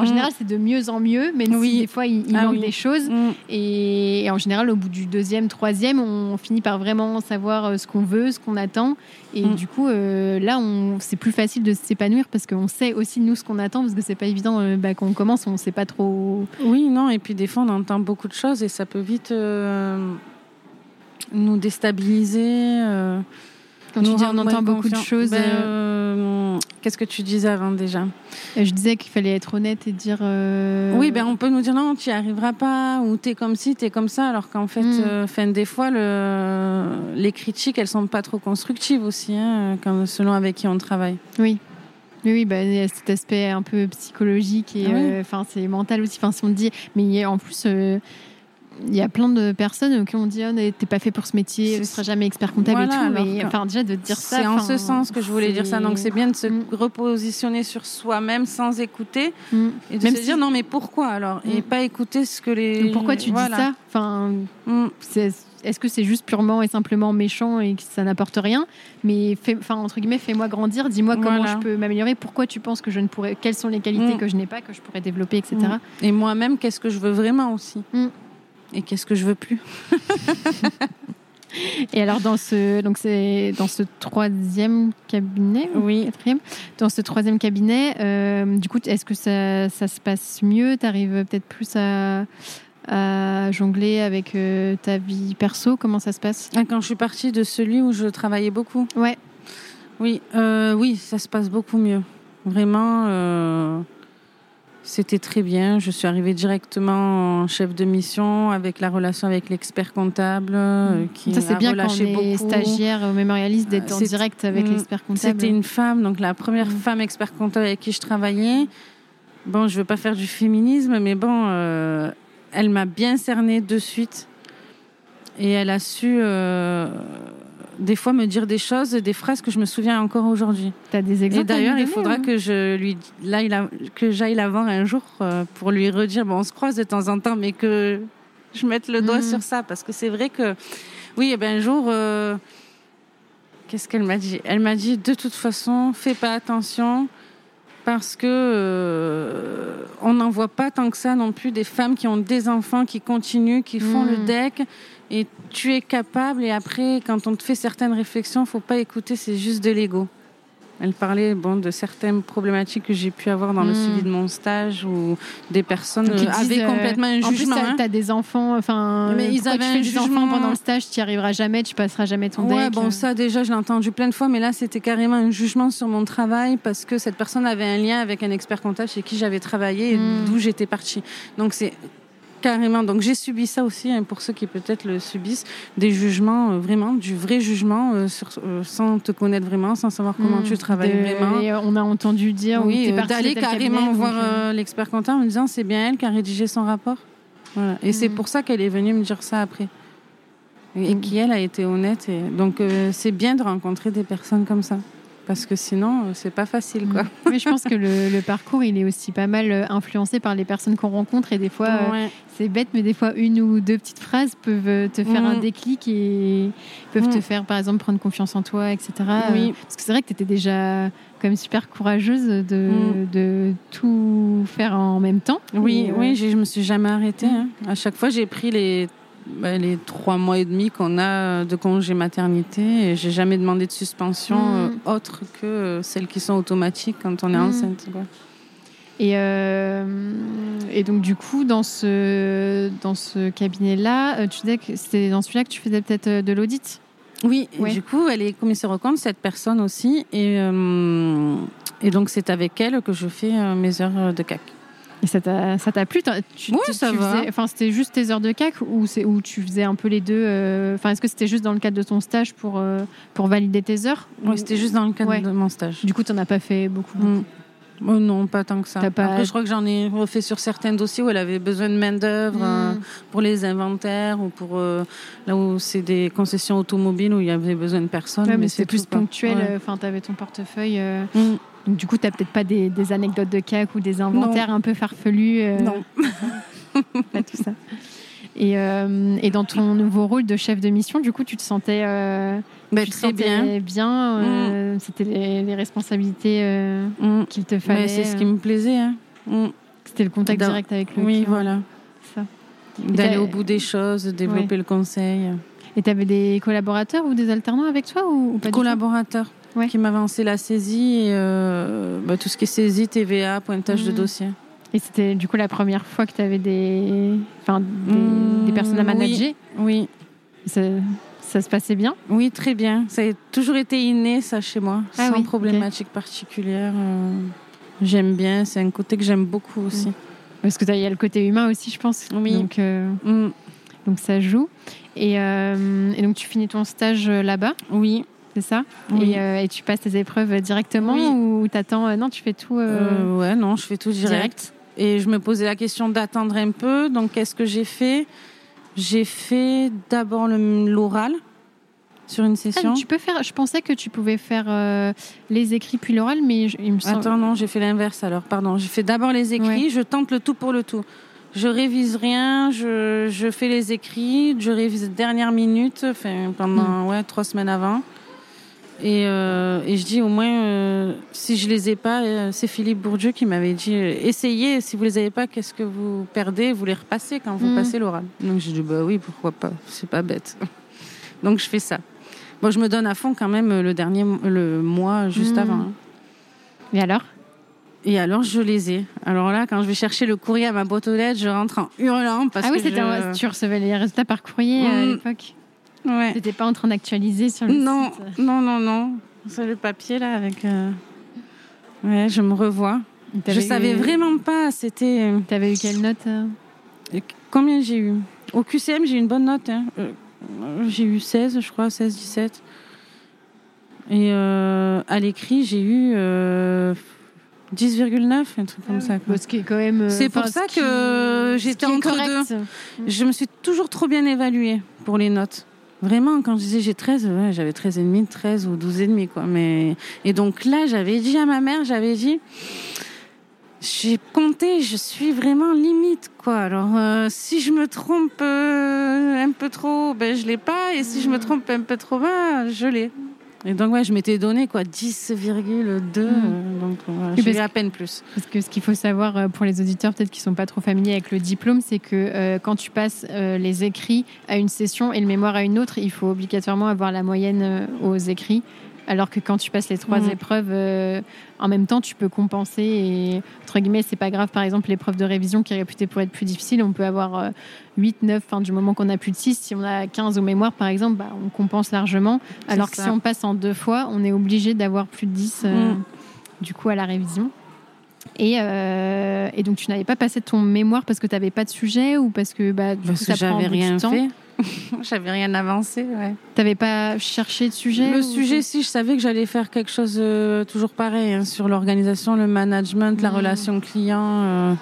En Mm. général, c'est de mieux en mieux, même Oui. si des fois il, il Ah manque oui. des choses. Mm. Et, et en général, au bout du deuxième, troisième, on finit par vraiment savoir euh, ce qu'on veut, ce qu'on attend. Et Mm. du coup, euh, là, c'est plus facile de s'épanouir parce qu'on sait aussi nous ce qu'on attend, parce que c'est pas évident euh, bah, quand on commence, on sait pas trop. Oui, non, et puis des fois on entend beaucoup de choses et ça peut vite euh, nous déstabiliser. Quand tu dis on entend beaucoup de choses. Ben, euh, euh, Qu'est-ce que tu disais avant déjà Euh, Je disais qu'il fallait être honnête et dire. euh, Oui, ben on peut nous dire non, tu n'y arriveras pas, ou t'es comme ci, t'es comme ça, alors qu'en fait, Mm. euh, fin, des fois, le... les critiques, elles sont pas trop constructives aussi, hein, selon avec qui on travaille. Oui. Oui, oui, bah, il y a cet aspect un peu psychologique et Ah oui. euh, c'est mental aussi. Enfin, si on dit, mais en plus, euh, il y a plein de personnes qui ont dit, oh, t'es pas fait pour ce métier, tu seras jamais expert comptable Voilà, et tout. Mais enfin, déjà de dire ça. C'est en ce sens que je voulais dire ça. Donc c'est bien de se Mm. repositionner sur soi-même sans écouter Mm. et de Même se si- dire non mais pourquoi alors? Et Mm. pas écouter ce que les. Pourquoi tu Voilà. dis ça? Enfin, c'est- est-ce que c'est juste purement et simplement méchant et que ça n'apporte rien? Mais fais, enfin entre guillemets, fais-moi grandir, dis-moi comment Voilà. je peux m'améliorer. Pourquoi tu penses que je ne pourrais Quelles sont les qualités que je n'ai pas que je pourrais développer, etc. Et moi-même, qu'est-ce que je veux vraiment aussi? Et qu'est-ce que je veux plus <laughs> Et alors dans ce donc c'est dans ce troisième cabinet ou Oui. quatrième? Dans ce troisième cabinet euh, du coup est-ce que ça, ça se passe mieux? T'arrives peut-être plus à, à jongler avec euh, ta vie perso? Comment ça se passe? Ah, Quand je suis partie de celui où je travaillais beaucoup. Ouais. Oui, euh, oui, ça se passe beaucoup mieux. Vraiment, c'était très bien. Je suis arrivée directement en chef de mission avec la relation avec l'expert comptable euh, qui Mm. ça c'est bien quand on est stagiaire au mémorialiste d'être Euh, en c'est- direct avec Mm. l'expert comptable. C'était une femme, donc la première Mm. femme expert comptable avec qui je travaillais. Bon, je veux pas faire du féminisme, mais bon, euh, elle m'a bien cernée de suite. Et elle a su, euh, des fois, me dire des choses, des phrases que je me souviens encore aujourd'hui. T'as des exemples Et d'ailleurs, il faudra hein que je lui, là, il a, que j'aille la voir un jour euh, pour lui redire. Bon, on se croise de temps en temps, mais que je mette le doigt Mhm. sur ça, parce que c'est vrai que, oui, eh ben, un jour, euh, qu'est-ce qu'elle m'a dit? Elle m'a dit, de toute façon, fais pas attention. Parce que euh, on n'en voit pas tant que ça non plus des femmes qui ont des enfants, qui continuent, qui font le Mhm. deck, et tu es capable. Et après, quand on te fait certaines réflexions, faut pas écouter, c'est juste de l'ego. Elle parlait bon, de certaines problématiques que j'ai pu avoir dans le Mm. suivi de mon stage où des personnes Donc, euh, avaient euh, complètement un En plus, jugement. t'as hein. as des enfants, enfin, Mais euh, ils avaient tu un des jugement. enfants pendant le stage, tu n'y arriveras jamais, tu passeras jamais ton Ouais, deck. bon, ça déjà, je l'ai entendu plein de fois, mais là, c'était carrément un jugement sur mon travail parce que cette personne avait un lien avec un expert comptable chez qui j'avais travaillé et Mm. d'où j'étais partie. Donc, c'est carrément. Donc, j'ai subi ça aussi, hein, pour ceux qui peut-être le subissent, des jugements, euh, vraiment, du vrai jugement, euh, sur- euh, sans te connaître vraiment, sans savoir comment Mm. tu travailles De- vraiment. et, on a entendu dire Oui, d'aller carrément voir l'expert comptable en me disant c'est bien elle qui a rédigé son rapport. Voilà. Et c'est Mhm. pour ça qu'elle est venue me dire ça après. Et, et qui elle a été honnête. Et... Donc c'est bien de rencontrer des personnes comme ça. Parce que sinon, euh, c'est pas facile. Quoi. Mais je pense que le, le parcours, il est aussi pas mal euh, influencé par les personnes qu'on rencontre et des fois, euh, c'est bête, mais des fois, une ou deux petites phrases peuvent te faire Mm. un déclic et peuvent Mm. te faire, par exemple, prendre confiance en toi, etc. Oui. Parce que c'est vrai que tu étais déjà quand même super courageuse de, Mm. de tout faire en même temps. Oui, Et, oui, j'ai- je me suis jamais arrêtée. Hein. À chaque fois, j'ai pris les, bah, les trois mois et demi qu'on a de congé maternité et j'ai jamais demandé de suspension Mhm. euh, autre que euh, celles qui sont automatiques quand on est Mhm. enceinte. quoi. Et, euh, et donc, du coup, dans ce, dans ce cabinet-là, euh, tu disais que c'était dans celui-là que tu faisais peut-être euh, de l'audit? Oui, et du coup, elle est commissaire aux comptes, cette personne aussi. Et, euh, et donc, c'est avec elle que je fais euh, mes heures de CAC. Et ça t'a plu tu, Oui, tu- ça tu va. faisais- Enfin, c'était juste tes heures de CAC ou tu faisais un peu les deux euh, Enfin, est-ce que c'était juste dans le cadre de ton stage pour euh, pour valider tes heures Oui, c'était juste dans le cadre Ouais. de mon stage. Du coup, tu n'en as pas fait beaucoup. Mm. Oh non, pas tant que ça. Pas- Après, je crois que j'en ai refait sur certains dossiers où elle avait besoin de main-d'œuvre euh, Mm. pour les inventaires ou pour euh, là où c'est des concessions automobiles où il y avait besoin de personnes. Ouais, mais c'est plus ponctuel. Ouais. euh, Enfin, t'avais ton portefeuille. euh, Mm. Donc, du coup, t'as peut-être pas des, des anecdotes de CAC ou des inventaires un peu farfelus. euh, Non. <laughs> pas tout ça. Et, euh, et dans ton nouveau rôle de chef de mission, du coup, tu te sentais, euh, Ben, tu te très sentais bien. bien, euh, C'était les, les responsabilités euh, Mm. qu'il te fallait. C'est ce qui me plaisait. Hein. Mm. C'était le contact direct avec le Oui, client. voilà. ça. D'aller au bout des choses, de développer le conseil. Et tu avais des collaborateurs ou des alternants avec toi ou, ou pas du tout? Collaborateur Ouais. qui m'a avancé la saisie et euh, bah, tout ce qui est saisie, TVA, pointage de Mhm. dossier. Et c'était du coup la première fois que tu avais des, enfin, des, Mm, des personnes à manager. Oui, Ça, ça se passait bien oui, très bien. Ça a toujours été inné, ça, chez moi, Ah sans oui, problématique particulière. euh, j'aime bien, c'est un côté que j'aime beaucoup aussi. Parce que il y a le côté humain aussi, je pense. Oui. Donc, euh, Mm, donc ça joue. Et, euh, et donc tu finis ton stage là-bas, Oui, c'est ça oui. et, euh, et tu passes tes épreuves directement Oui. ou t'attends euh, Non, tu fais tout. euh, Euh, ouais, non, je fais tout direct. direct. Et je me posais la question d'attendre un peu. Donc, qu'est-ce que j'ai fait? J'ai fait d'abord l'oral sur une Ah, session. tu peux faire. Je pensais que tu pouvais faire les écrits puis l'oral, mais je- il me semble. Attends, non, j'ai fait l'inverse alors, pardon. J'ai fait d'abord les écrits, Ouais. je tente le tout pour le tout. Je révise rien, je, je fais les écrits, je révise dernière minute, enfin, pendant Hmm. ouais, trois semaines avant. Et, euh, et je dis au moins, euh, si je les ai pas, euh, c'est Philippe Bourdieu qui m'avait dit, essayez, si vous les avez pas, qu'est-ce que vous perdez Vous les repassez quand vous Hmm. passez l'oral. Donc j'ai dit, bah oui, pourquoi pas, c'est pas bête. <laughs> Donc je fais ça. Bon, je me donne à fond quand même le dernier le mois juste Hmm. avant. hein. Et alors? Et alors, je les ai. Alors là, quand je vais chercher le courrier à ma boîte aux lettres, je rentre en hurlant parce Ah oui, que je... tu recevais les résultats par courrier à Mm. l'époque. Ouais. T'étais pas en train d'actualiser sur le Non, site. non, non, non. C'est le papier là avec. euh, Ouais, je me revois. Je T'avais savais eu- vraiment pas. C'était T'avais eu quelle note euh combien j'ai eu? Au QCM, j'ai eu une bonne note. hein. Euh, J'ai eu 16, je crois, 16, 17. Et euh, à l'écrit, j'ai eu euh, 10,9, un truc comme ça. quoi. Ce qui est quand même. euh, C'est pour ça ce que j'étais entre correct. Je me suis toujours trop bien évaluée pour les notes. Vraiment, quand je disais j'ai 13, ouais, j'avais 13 et demi, 13 ou 12 et demi, quoi. Mais, et donc là, j'avais dit à ma mère, j'avais dit, j'ai compté, je suis vraiment limite, quoi. Alors, euh, si je me trompe euh, un peu trop, ben, je l'ai pas. Et si je me trompe un peu trop bas, je l'ai. Et donc, ouais, je m'étais donné, quoi, 10,2. euh, donc, voilà, j'ai eu à peine plus. Parce que ce qu'il faut savoir euh, pour les auditeurs, peut-être qui sont pas trop familiers avec le diplôme, c'est que euh, quand tu passes euh, les écrits à une session et le mémoire à une autre, il faut obligatoirement avoir la moyenne euh, aux écrits. Alors que quand tu passes les trois Mhm. épreuves euh, en même temps, tu peux compenser et entre guillemets, c'est pas grave. Par exemple, l'épreuve de révision qui est réputée pour être plus difficile, on peut avoir euh, 8, 9, enfin, du moment qu'on a plus de 6. Si on a 15 au mémoire, par exemple, bah, on compense largement. Alors que si on passe en deux fois, on est obligé d'avoir plus de 10 euh, Mhm. du coup à la révision. Et, euh, et donc, tu n'avais pas passé ton mémoire parce que tu n'avais pas de sujet ou parce que bah, du Parce coup, ça prend rien temps fait. <laughs> j'avais rien avancé, ouais. Tu n'avais pas cherché de sujet Le sujet, si je savais que j'allais faire quelque chose euh, toujours pareil hein, sur l'organisation, le management, la Mhm. relation client, euh,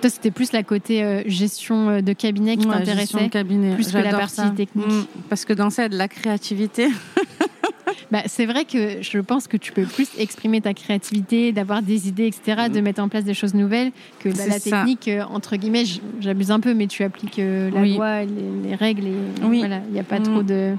Toi, c'était plus la côté euh, gestion de cabinet qui ouais, t'intéressait. plus que la partie ça. technique. Mm, parce que dans ça, il y a de la créativité. <laughs> <laughs> Bah, c'est vrai que je pense que tu peux plus exprimer ta créativité, d'avoir des idées, etc., de mettre en place des choses nouvelles que bah, la technique, euh, entre guillemets, j'abuse un peu, mais tu appliques euh, la Oui. loi, les, les règles, et Oui. voilà, il n'y a pas Mm. trop de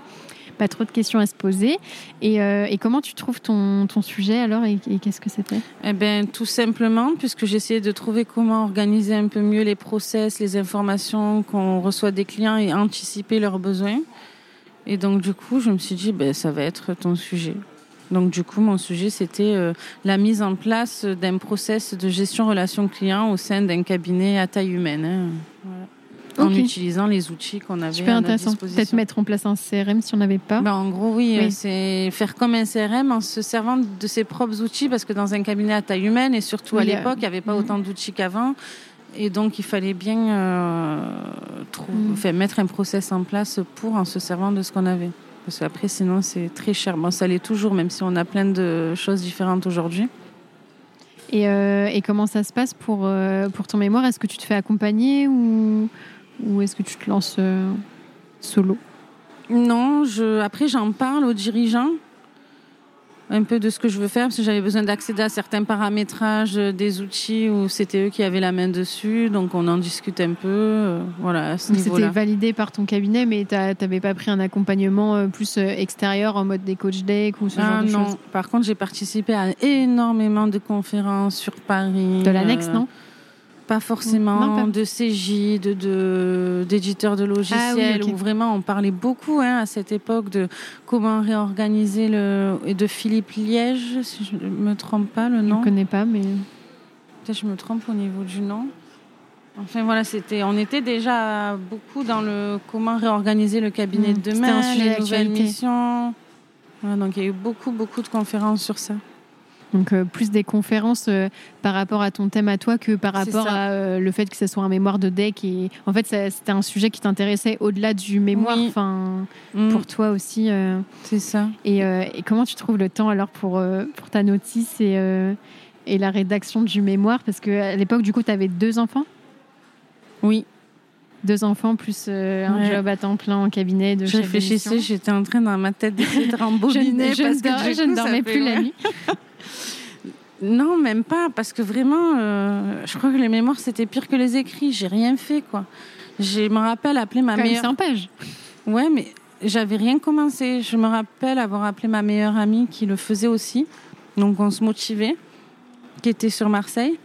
pas trop de questions à se poser. Et, euh, et comment tu trouves ton, ton sujet alors et, et qu'est-ce que c'était? Eh ben, tout simplement, puisque j'essayais de trouver comment organiser un peu mieux les process, les informations qu'on reçoit des clients et anticiper leurs besoins. Et donc, du coup, je me suis dit, ben, ça va être ton sujet. Donc, du coup, mon sujet, c'était euh, la mise en place d'un process de gestion relation client au sein d'un cabinet à taille humaine. hein. Voilà. En utilisant les outils qu'on avait Super à notre intéressant. Peut-être mettre en place un CRM si on n'avait pas. Ben, en gros, oui, Oui. euh, c'est faire comme un CRM en se servant de ses propres outils parce que dans un cabinet à taille humaine et surtout à Oui, l'époque, il n'y avait pas mhm. autant d'outils qu'avant. Et donc, il fallait bien euh, enfin, mettre un process en place pour en se servant de ce qu'on avait. Parce qu'après, sinon, c'est très cher. Bon, ça l'est toujours, même si on a plein de choses différentes aujourd'hui. Et, et, comment ça se passe pour, pour ton mémoire? Est-ce que tu te fais accompagner ou, ou est-ce que tu te lances solo? Non, je, après j'en parle aux dirigeants un peu de ce que je veux faire parce que j'avais besoin d'accéder à certains paramétrages des outils où c'était eux qui avaient la main dessus donc on en discute un peu euh, voilà c'était validé par ton cabinet mais tu n'avais pas pris un accompagnement euh, plus euh, extérieur en mode des coach deck ou ce genre ah, de non. choses? Par contre j'ai participé à énormément de conférences sur Paris de l'annexe non? Pas forcément de CJ, de d'éditeurs de, logiciels, ah où vraiment on parlait beaucoup hein, à cette époque de comment réorganiser le et de Philippe Liège, si je me trompe pas le nom. Je ne connais pas, mais peut-être je me trompe au niveau du nom. Enfin voilà, c'était, on était déjà beaucoup dans le comment réorganiser le cabinet mmh, de demain, un sujet les nouvelles missions. donc il y a eu beaucoup beaucoup de conférences sur ça. Donc euh, plus des conférences euh, par rapport à ton thème à toi que par rapport à euh, le fait que ce soit un mémoire de deck. Et en fait, c'était un sujet qui t'intéressait au-delà du mémoire. Enfin, mm. pour toi aussi. C'est ça. Et, comment tu trouves le temps alors pour pour ta notice et et la rédaction du mémoire? Parce que à l'époque, du coup, tu avais deux enfants? Oui. Deux enfants plus un job à temps plein en cabinet de Je réfléchissais, j'étais en train dans ma tête d'essayer de <laughs> rembobiner je, parce que je ne dormais plus la nuit. <laughs> Non, même pas, parce que vraiment, euh, je crois que les mémoires c'était pire que les écrits. J'ai rien fait, quoi. Je me rappelle appeler ma Quand meilleure. 100 pages. Ouais, mais j'avais rien commencé. Je me rappelle avoir appelé ma meilleure amie qui le faisait aussi. Donc on se motivait, qui était sur Marseille,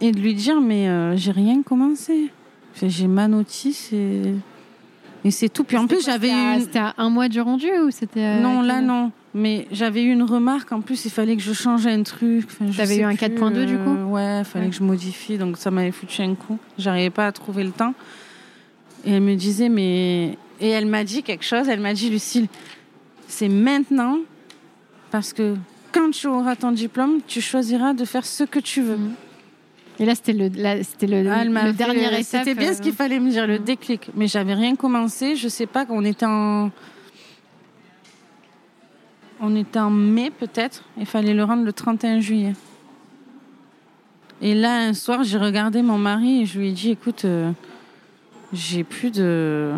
et de lui dire mais euh, j'ai rien commencé. J'ai ma notice et et c'est tout. Puis en plus j'avais une... C'était à un mois du rendu ou c'était euh, Non, là non. Mais j'avais eu une remarque, en plus, il fallait que je change un truc. Enfin, T'avais eu un 4.2 du coup Ouais, il fallait que je modifie, donc ça m'avait foutu un coup. J'arrivais pas à trouver le temps. Et elle me disait, mais. Et elle m'a dit quelque chose, elle m'a dit, Lucille, c'est maintenant, parce que quand tu auras ton diplôme, tu choisiras de faire ce que tu veux. Et là, c'était le, c'était le, ah, le dernier C'était bien ce qu'il euh, fallait me dire, le déclic. Mais j'avais rien commencé. Je sais pas, qu'on était en on était en mai peut-être, il fallait le rendre le 31 juillet. Et là, un soir, j'ai regardé mon mari et je lui ai dit, écoute, euh, j'ai plus de...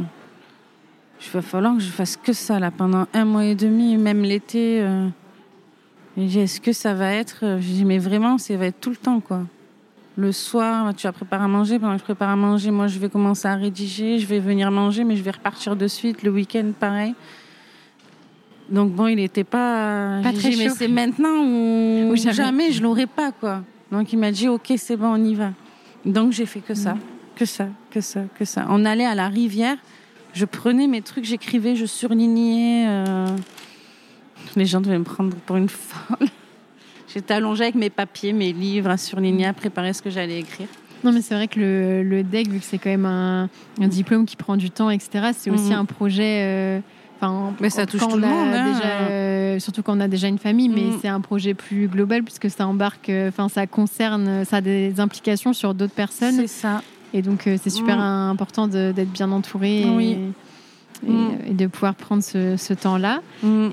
Il va falloir que je fasse que ça là pendant un mois et demi, même l'été. Euh. Dit, est-ce que ça va être J'ai dit, mais vraiment, ça va être tout le temps, quoi. Le soir, tu vas préparer à manger. Pendant que je prépare à manger, moi, je vais commencer à rédiger. Je vais venir manger, mais je vais repartir de suite. Le week-end, pareil. Donc bon, il n'était pas. Pas très mais c'est maintenant ou, jamais. je l'aurais pas quoi. Donc il m'a dit ok c'est bon on y va. Donc j'ai fait que ça, mm. que ça, que ça, que ça. On allait à la rivière. Je prenais mes trucs, j'écrivais, je surlignais. Euh. Les gens devaient me prendre pour une folle. <laughs> J'étais allongée avec mes papiers, mes livres à surligner, à préparer ce que j'allais écrire. Non, mais c'est vrai que le, le DEC, vu que c'est quand même un, diplôme qui prend du temps, etc., c'est aussi mm. un projet. Euh, mais ça touche tout le monde. Hein. Déjà, euh, surtout quand on a déjà une famille, mais mm. c'est un projet plus global puisque ça embarque, euh, enfin, ça concerne, ça a des implications sur d'autres personnes. C'est ça. Et donc, euh, c'est super mm. important d'être bien entouré. Mm. Et, de pouvoir prendre ce, temps-là.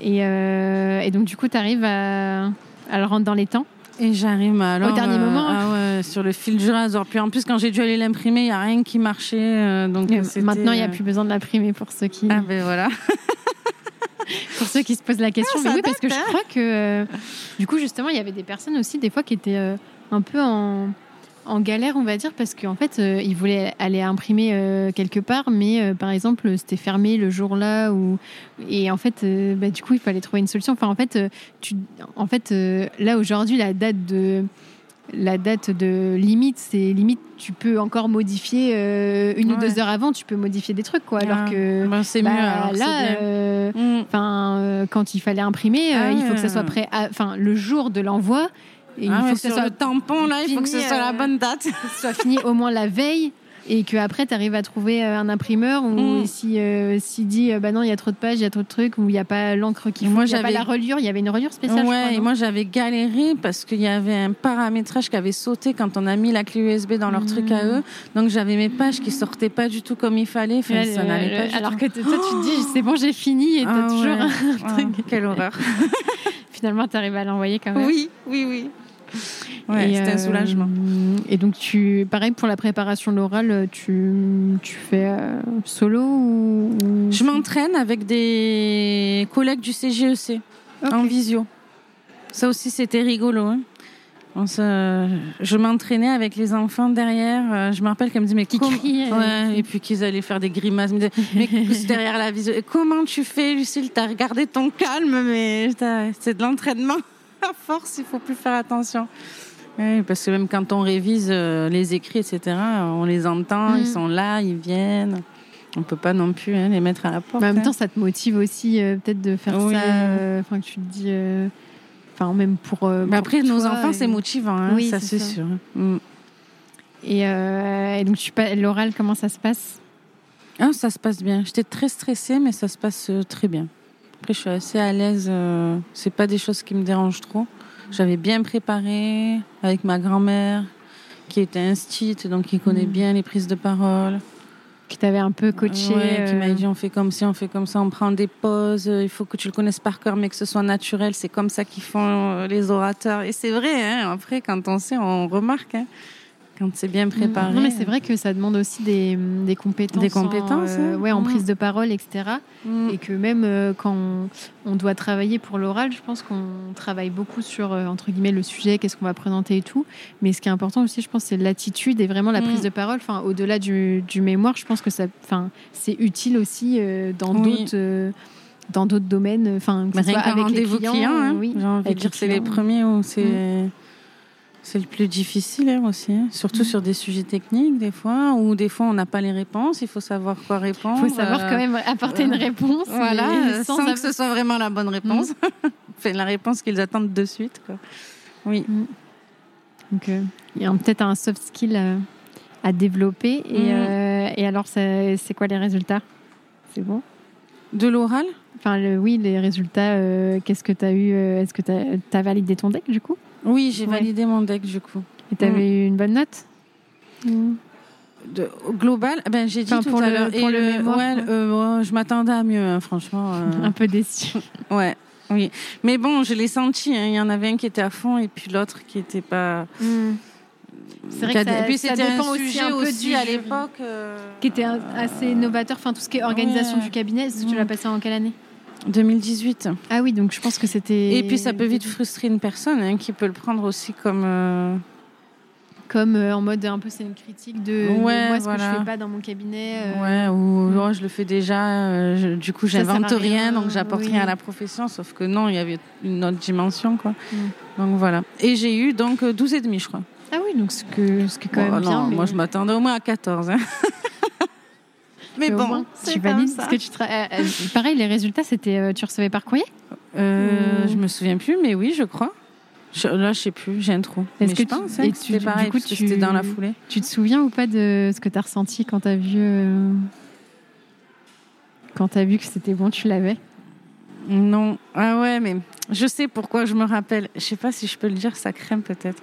Et, et, donc, du coup, tu arrives à, à le rendre dans les temps? Et j'arrive alors au dernier moment. Ah ouais, sur le fil du rasoir. Puis en plus, quand j'ai dû aller l'imprimer, il n'y a rien qui marchait. donc maintenant, il n'y a plus besoin de l'imprimer pour ceux qui. Ah ben voilà. <laughs> pour ceux qui se posent la question. Ah, mais oui, parce que je crois que, euh, du coup, justement, il y avait des personnes aussi, des fois, qui étaient euh, un peu en, en, galère, on va dire, parce qu'en fait, euh, ils voulaient aller imprimer quelque part, mais par exemple, c'était fermé le jour-là, ou... et en fait, bah, du coup, il fallait trouver une solution. Enfin, en fait, tu... en fait là, aujourd'hui, la date de la date de limite, c'est limite, tu peux encore modifier euh, une ou deux heures avant, tu peux modifier des trucs, quoi. Alors ah. que ben, c'est mieux. Bah, là, euh, mm. enfin, euh, quand il fallait imprimer, ah il faut que ça soit prêt, enfin, le jour de l'envoi. Il ah faut que ce soit le tampon là, il faut que ce soit la bonne date, que ce soit fini au moins la veille et qu'après tu arrives à trouver euh, un imprimeur ou mm. si euh, s'il dit euh, bah non il y a trop de pages il y a trop de trucs ou il n'y a pas l'encre qui moi j'avais la reliure il y avait une reliure spéciale ouais et moi j'avais galéré parce qu'il y avait un paramétrage qui avait sauté quand on a mis la clé USB dans leur truc à mm. eux. Donc j'avais mes pages qui sortaient pas du tout comme il fallait. Enfin, ça n'allait pas alors que toi tu te dis c'est bon j'ai fini et t'as ah, toujours un <laughs> truc. Quelle horreur. <laughs> Finalement tu arrives à l'envoyer quand même. Oui oui oui Ouais, c'était un euh, soulagement. Et donc, tu, pareil pour la préparation de l'oral, tu, tu fais euh, solo ou, Je m'entraîne avec des collègues du CGEC Ok. en visio. Ça aussi, c'était rigolo. hein. On se- Je m'entraînais avec les enfants derrière. Euh, Je me rappelle qu'elle me dit mais Qui crient, Ouais, et puis qu'ils allaient faire des grimaces. Me disaient, mais <laughs> derrière la visio. Comment tu fais, Lucille? T'as regardé ton calme, mais c'est de l'entraînement. À force, il faut plus faire attention. Oui, parce que même quand on révise euh, les écrits, etc., on les entend, Mm. ils sont là, ils viennent. On peut pas non plus hein, les mettre à la porte. Mais en même hein. temps, ça te motive aussi euh, peut-être de faire Oui. ça. euh, Enfin, que tu te dis. euh, Enfin, même pour. euh, Mais pour après, nos toi, enfants, et- c'est motivant, hein, Oui, ça c'est sûr. Mm. Et, euh, et donc, tu pa- l'oral, comment ça se passe? Ah, ça se passe bien. J'étais très stressée, mais ça se passe très bien. Après, je suis assez à l'aise. euh, c'est pas des choses qui me dérangent trop. J'avais bien préparé avec ma grand-mère, qui était instite, donc qui connaît Mm. bien les prises de parole. Qui t'avait un peu coaché Ouais, qui euh, m'a dit on fait comme ci, on fait comme ça, on prend des pauses. euh, Il faut que tu le connaisses par cœur, mais que ce soit naturel. C'est comme ça qu'ils font euh, les orateurs. Et c'est vrai. Hein, après, quand on sait, on remarque. hein, quand c'est bien préparé. Non, mais c'est vrai que ça demande aussi des, des compétences. Des compétences, en, euh, hein. ouais, en Mm. prise de parole, etc. Mm. Et que même euh, quand on, on doit travailler pour l'oral, je pense qu'on travaille beaucoup sur, euh, entre guillemets, le sujet, qu'est-ce qu'on va présenter et tout. Mais ce qui est important aussi, je pense, c'est l'attitude et vraiment la Mm. prise de parole. Enfin, au-delà du, du mémoire, je pense que ça, enfin, c'est utile aussi dans Oui. d'autres. dans d'autres domaines, enfin, qu'un avec les rendez-vous clients, client, hein. oui, j'ai envie de dire c'est les premiers où c'est c'est le plus difficile hein, aussi, hein. surtout Mm. sur des sujets techniques des fois, ou des fois on n'a pas les réponses, il faut savoir quoi répondre. Il faut savoir euh, quand même apporter une euh, réponse. Voilà, euh, sans, que ce soit vraiment la bonne réponse. <laughs> Enfin, la réponse qu'ils attendent de suite. Quoi. Oui. Donc, euh, il y a peut-être un soft skill à, à développer. Et, euh, et alors, c'est quoi les résultats? C'est bon? De l'oral? Enfin, le, oui, les résultats, euh, qu'est-ce que tu as eu euh, Est-ce que tu as, validé ton deck, du coup? Oui, j'ai Ouais. validé mon deck du coup. Et tu avais eu une bonne note De, au global, ben, j'ai dit Enfin, tout pour à le- l'heure. pour et le mémoire, ouais, ouais. euh, je m'attendais à mieux, hein, franchement. euh, Un peu déçu. <laughs> ouais, oui. Mais bon, je l'ai senti. hein, Il y en avait un qui était à fond et puis l'autre qui était pas. C'est vrai que ça, et puis c'était un aussi sujet un peu aussi du à l'époque. euh, Qui était un- assez novateur. Enfin, tout ce qui est organisation Ouais. du cabinet, est-ce que tu Mm. l'as passé en quelle année? 2018. Ah oui, donc je pense que c'était. Et puis ça peut vite frustrer une personne hein, qui peut le prendre aussi comme. euh, Comme euh, en mode un peu c'est une critique de, de Ouais, moi ce que je fais pas dans mon cabinet. euh, Ouais, ou oh, je le fais déjà, je- du coup j'invente rien, rien, donc j'apporte oui. rien à la profession, sauf que non, il y avait une autre dimension. Quoi. Mm. Donc voilà. Et j'ai eu donc euh, 12 et demi, je crois. Ah oui, donc ce, que, ce qui est quand même bien. mais- Moi je m'attendais au moins à 14. hein. <laughs> mais bon, moins, c'est tu valides. ça. Parce que tu tra- euh, euh, pareil, les résultats, c'était euh, tu recevais par courrier? Euh, Mm. Je me souviens plus, mais oui, je crois. Je- là, je sais plus, j'ai un trou. Est-ce mais que je tu- pense hein, et que tu- du pareil, coup, que tu- c'était dans la foulée. Tu te souviens ou pas de ce que tu as ressenti quand tu as vu. euh, Quand tu vu que c'était bon, tu l'avais? Non. Ah ouais, mais je sais pourquoi je me rappelle. Je sais pas si je peux le dire, ça craint peut-être.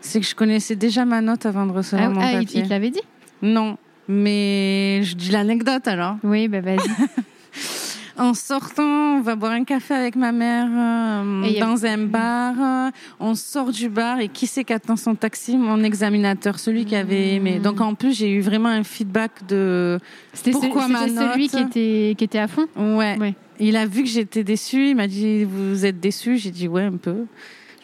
C'est que je connaissais déjà ma note avant de recevoir Ah, mon ah, papier. il te l'avait dit? Non, mais je dis l'anecdote alors. Oui, bah vas-y. <laughs> En sortant, on va boire un café avec ma mère euh, a- dans un bar. On sort du bar et qui c'est qui attend son taxi? Mon examinateur, celui qui avait aimé. Mmh. Donc en plus, j'ai eu vraiment un feedback de C'était ce- Pourquoi ma c'était celui note? qui était, qui était à fond? Ouais. Ouais. Il a vu que j'étais déçue. Il m'a dit Vous êtes déçue J'ai dit Ouais, un peu.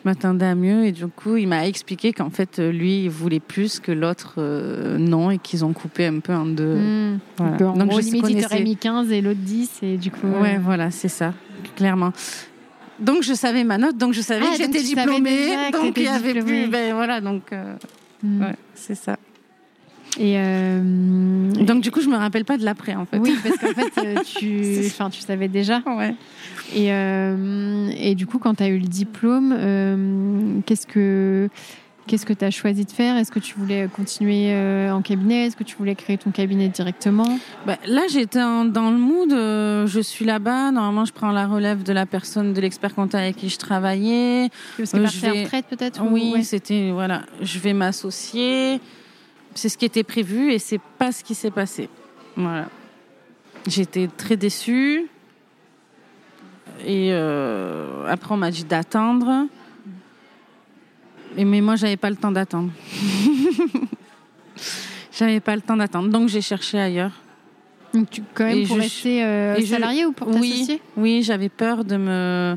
Je m'attendais à mieux. Et du coup, il m'a expliqué qu'en fait, lui, il voulait plus que l'autre euh, non et qu'ils ont coupé un peu en deux. Hmm. Voilà. Donc, en Donc, gros, je limite, il t'aurait mis 15 et l'autre 10, et du coup. Ouais, euh, voilà, c'est ça, clairement. Donc, je savais ma note, donc je savais Ah, que j'étais diplômée. Donc, il y avait diplômée. plus. Ben voilà, donc, euh, hmm. ouais, c'est ça. Et. euh, Donc, du coup, je me rappelle pas de l'après, en fait. Oui, parce qu'en <laughs> fait, tu, enfin, tu savais déjà. Ouais. Et, euh, et du coup, quand tu as eu le diplôme, euh, qu'est-ce que qu'est-ce que tu as choisi de faire? Est-ce que tu voulais continuer euh, en cabinet? Est-ce que tu voulais créer ton cabinet directement? Ben, là, j'étais dans le mood. euh, je suis là-bas. Normalement, je prends la relève de la personne, de l'expert comptable avec qui je travaillais. Parce que Euh, je vais- retraite peut-être ou- Oui, ouais. c'était voilà, je vais m'associer. C'est ce qui était prévu et c'est pas ce qui s'est passé. Voilà. J'étais très déçue. Et euh, après, on m'a dit d'attendre. Mais moi, j'avais pas le temps d'attendre. <laughs> j'avais pas le temps d'attendre. Donc, j'ai cherché ailleurs. Donc, tu, quand même, pour rester euh, salarié ou pour t'associer Oui, j'avais peur de me.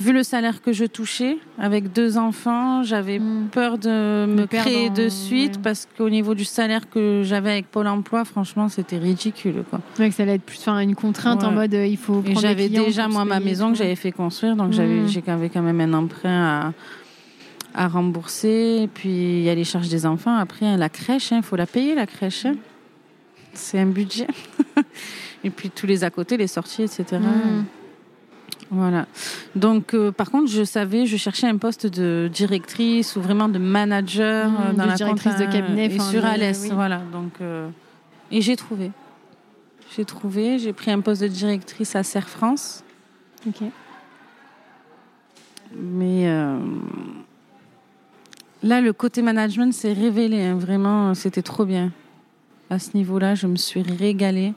Vu le salaire que je touchais, avec deux enfants, j'avais hmm. peur de me créer de suite parce qu'au niveau du salaire que j'avais avec Pôle emploi, franchement, c'était ridicule. Quoi. Ouais, que ça allait être plus enfin, une contrainte en mode euh, il faut. Et j'avais déjà, moi, ma maison que j'avais fait construire, donc j'avais, hmm. j'avais quand même un emprunt à à rembourser. Et puis, il y a les charges des enfants. Après, la crèche, il hein, faut la payer, la crèche. Hein. C'est un budget. <laughs> et puis, tous les à côté, les sorties, etc. Hmm. Voilà. Donc, euh, par contre, je savais, je cherchais un poste de directrice ou vraiment de manager hmm, euh, dans la directrice de cabinet. Et sur Alès, voilà. Donc, euh, et j'ai trouvé. J'ai trouvé. J'ai pris un poste de directrice à Serre France. Ok. Mais Là, le côté management s'est révélé. Hein. Vraiment, c'était trop bien. À ce niveau-là, je me suis régalée.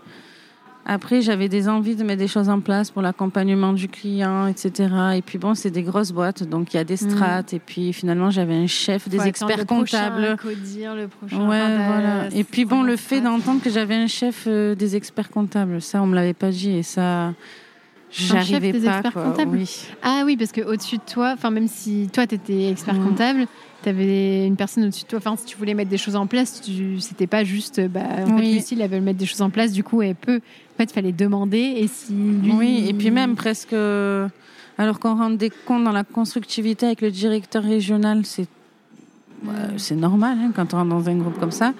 Après, j'avais des envies de mettre des choses en place pour l'accompagnement du client, etc. Et puis bon, c'est des grosses boîtes, donc il y a des mm. strates. Et puis finalement, j'avais un chef, des experts comptables. Prochain, le prochain ouais, voilà. Et puis bon, le fait d'entendre que j'avais un chef euh, des experts comptables, ça, on me l'avait pas dit. Et ça, j'arrivais pas. Quoi. Oui. Ah oui, parce que au-dessus de toi, enfin même si toi, tu étais expert comptable tu avais une personne au-dessus de toi. Enfin, si tu voulais mettre des choses en place, c'était pas juste. Bah, en fait, Lucie, elle veut mettre des choses en place, du coup, elle peut. En fait, il fallait demander. Et si Oui, et puis même presque. Alors qu'on rendait compte dans la constructivité avec le directeur régional, c'est c'est normal hein, quand on rentre dans un groupe comme ça.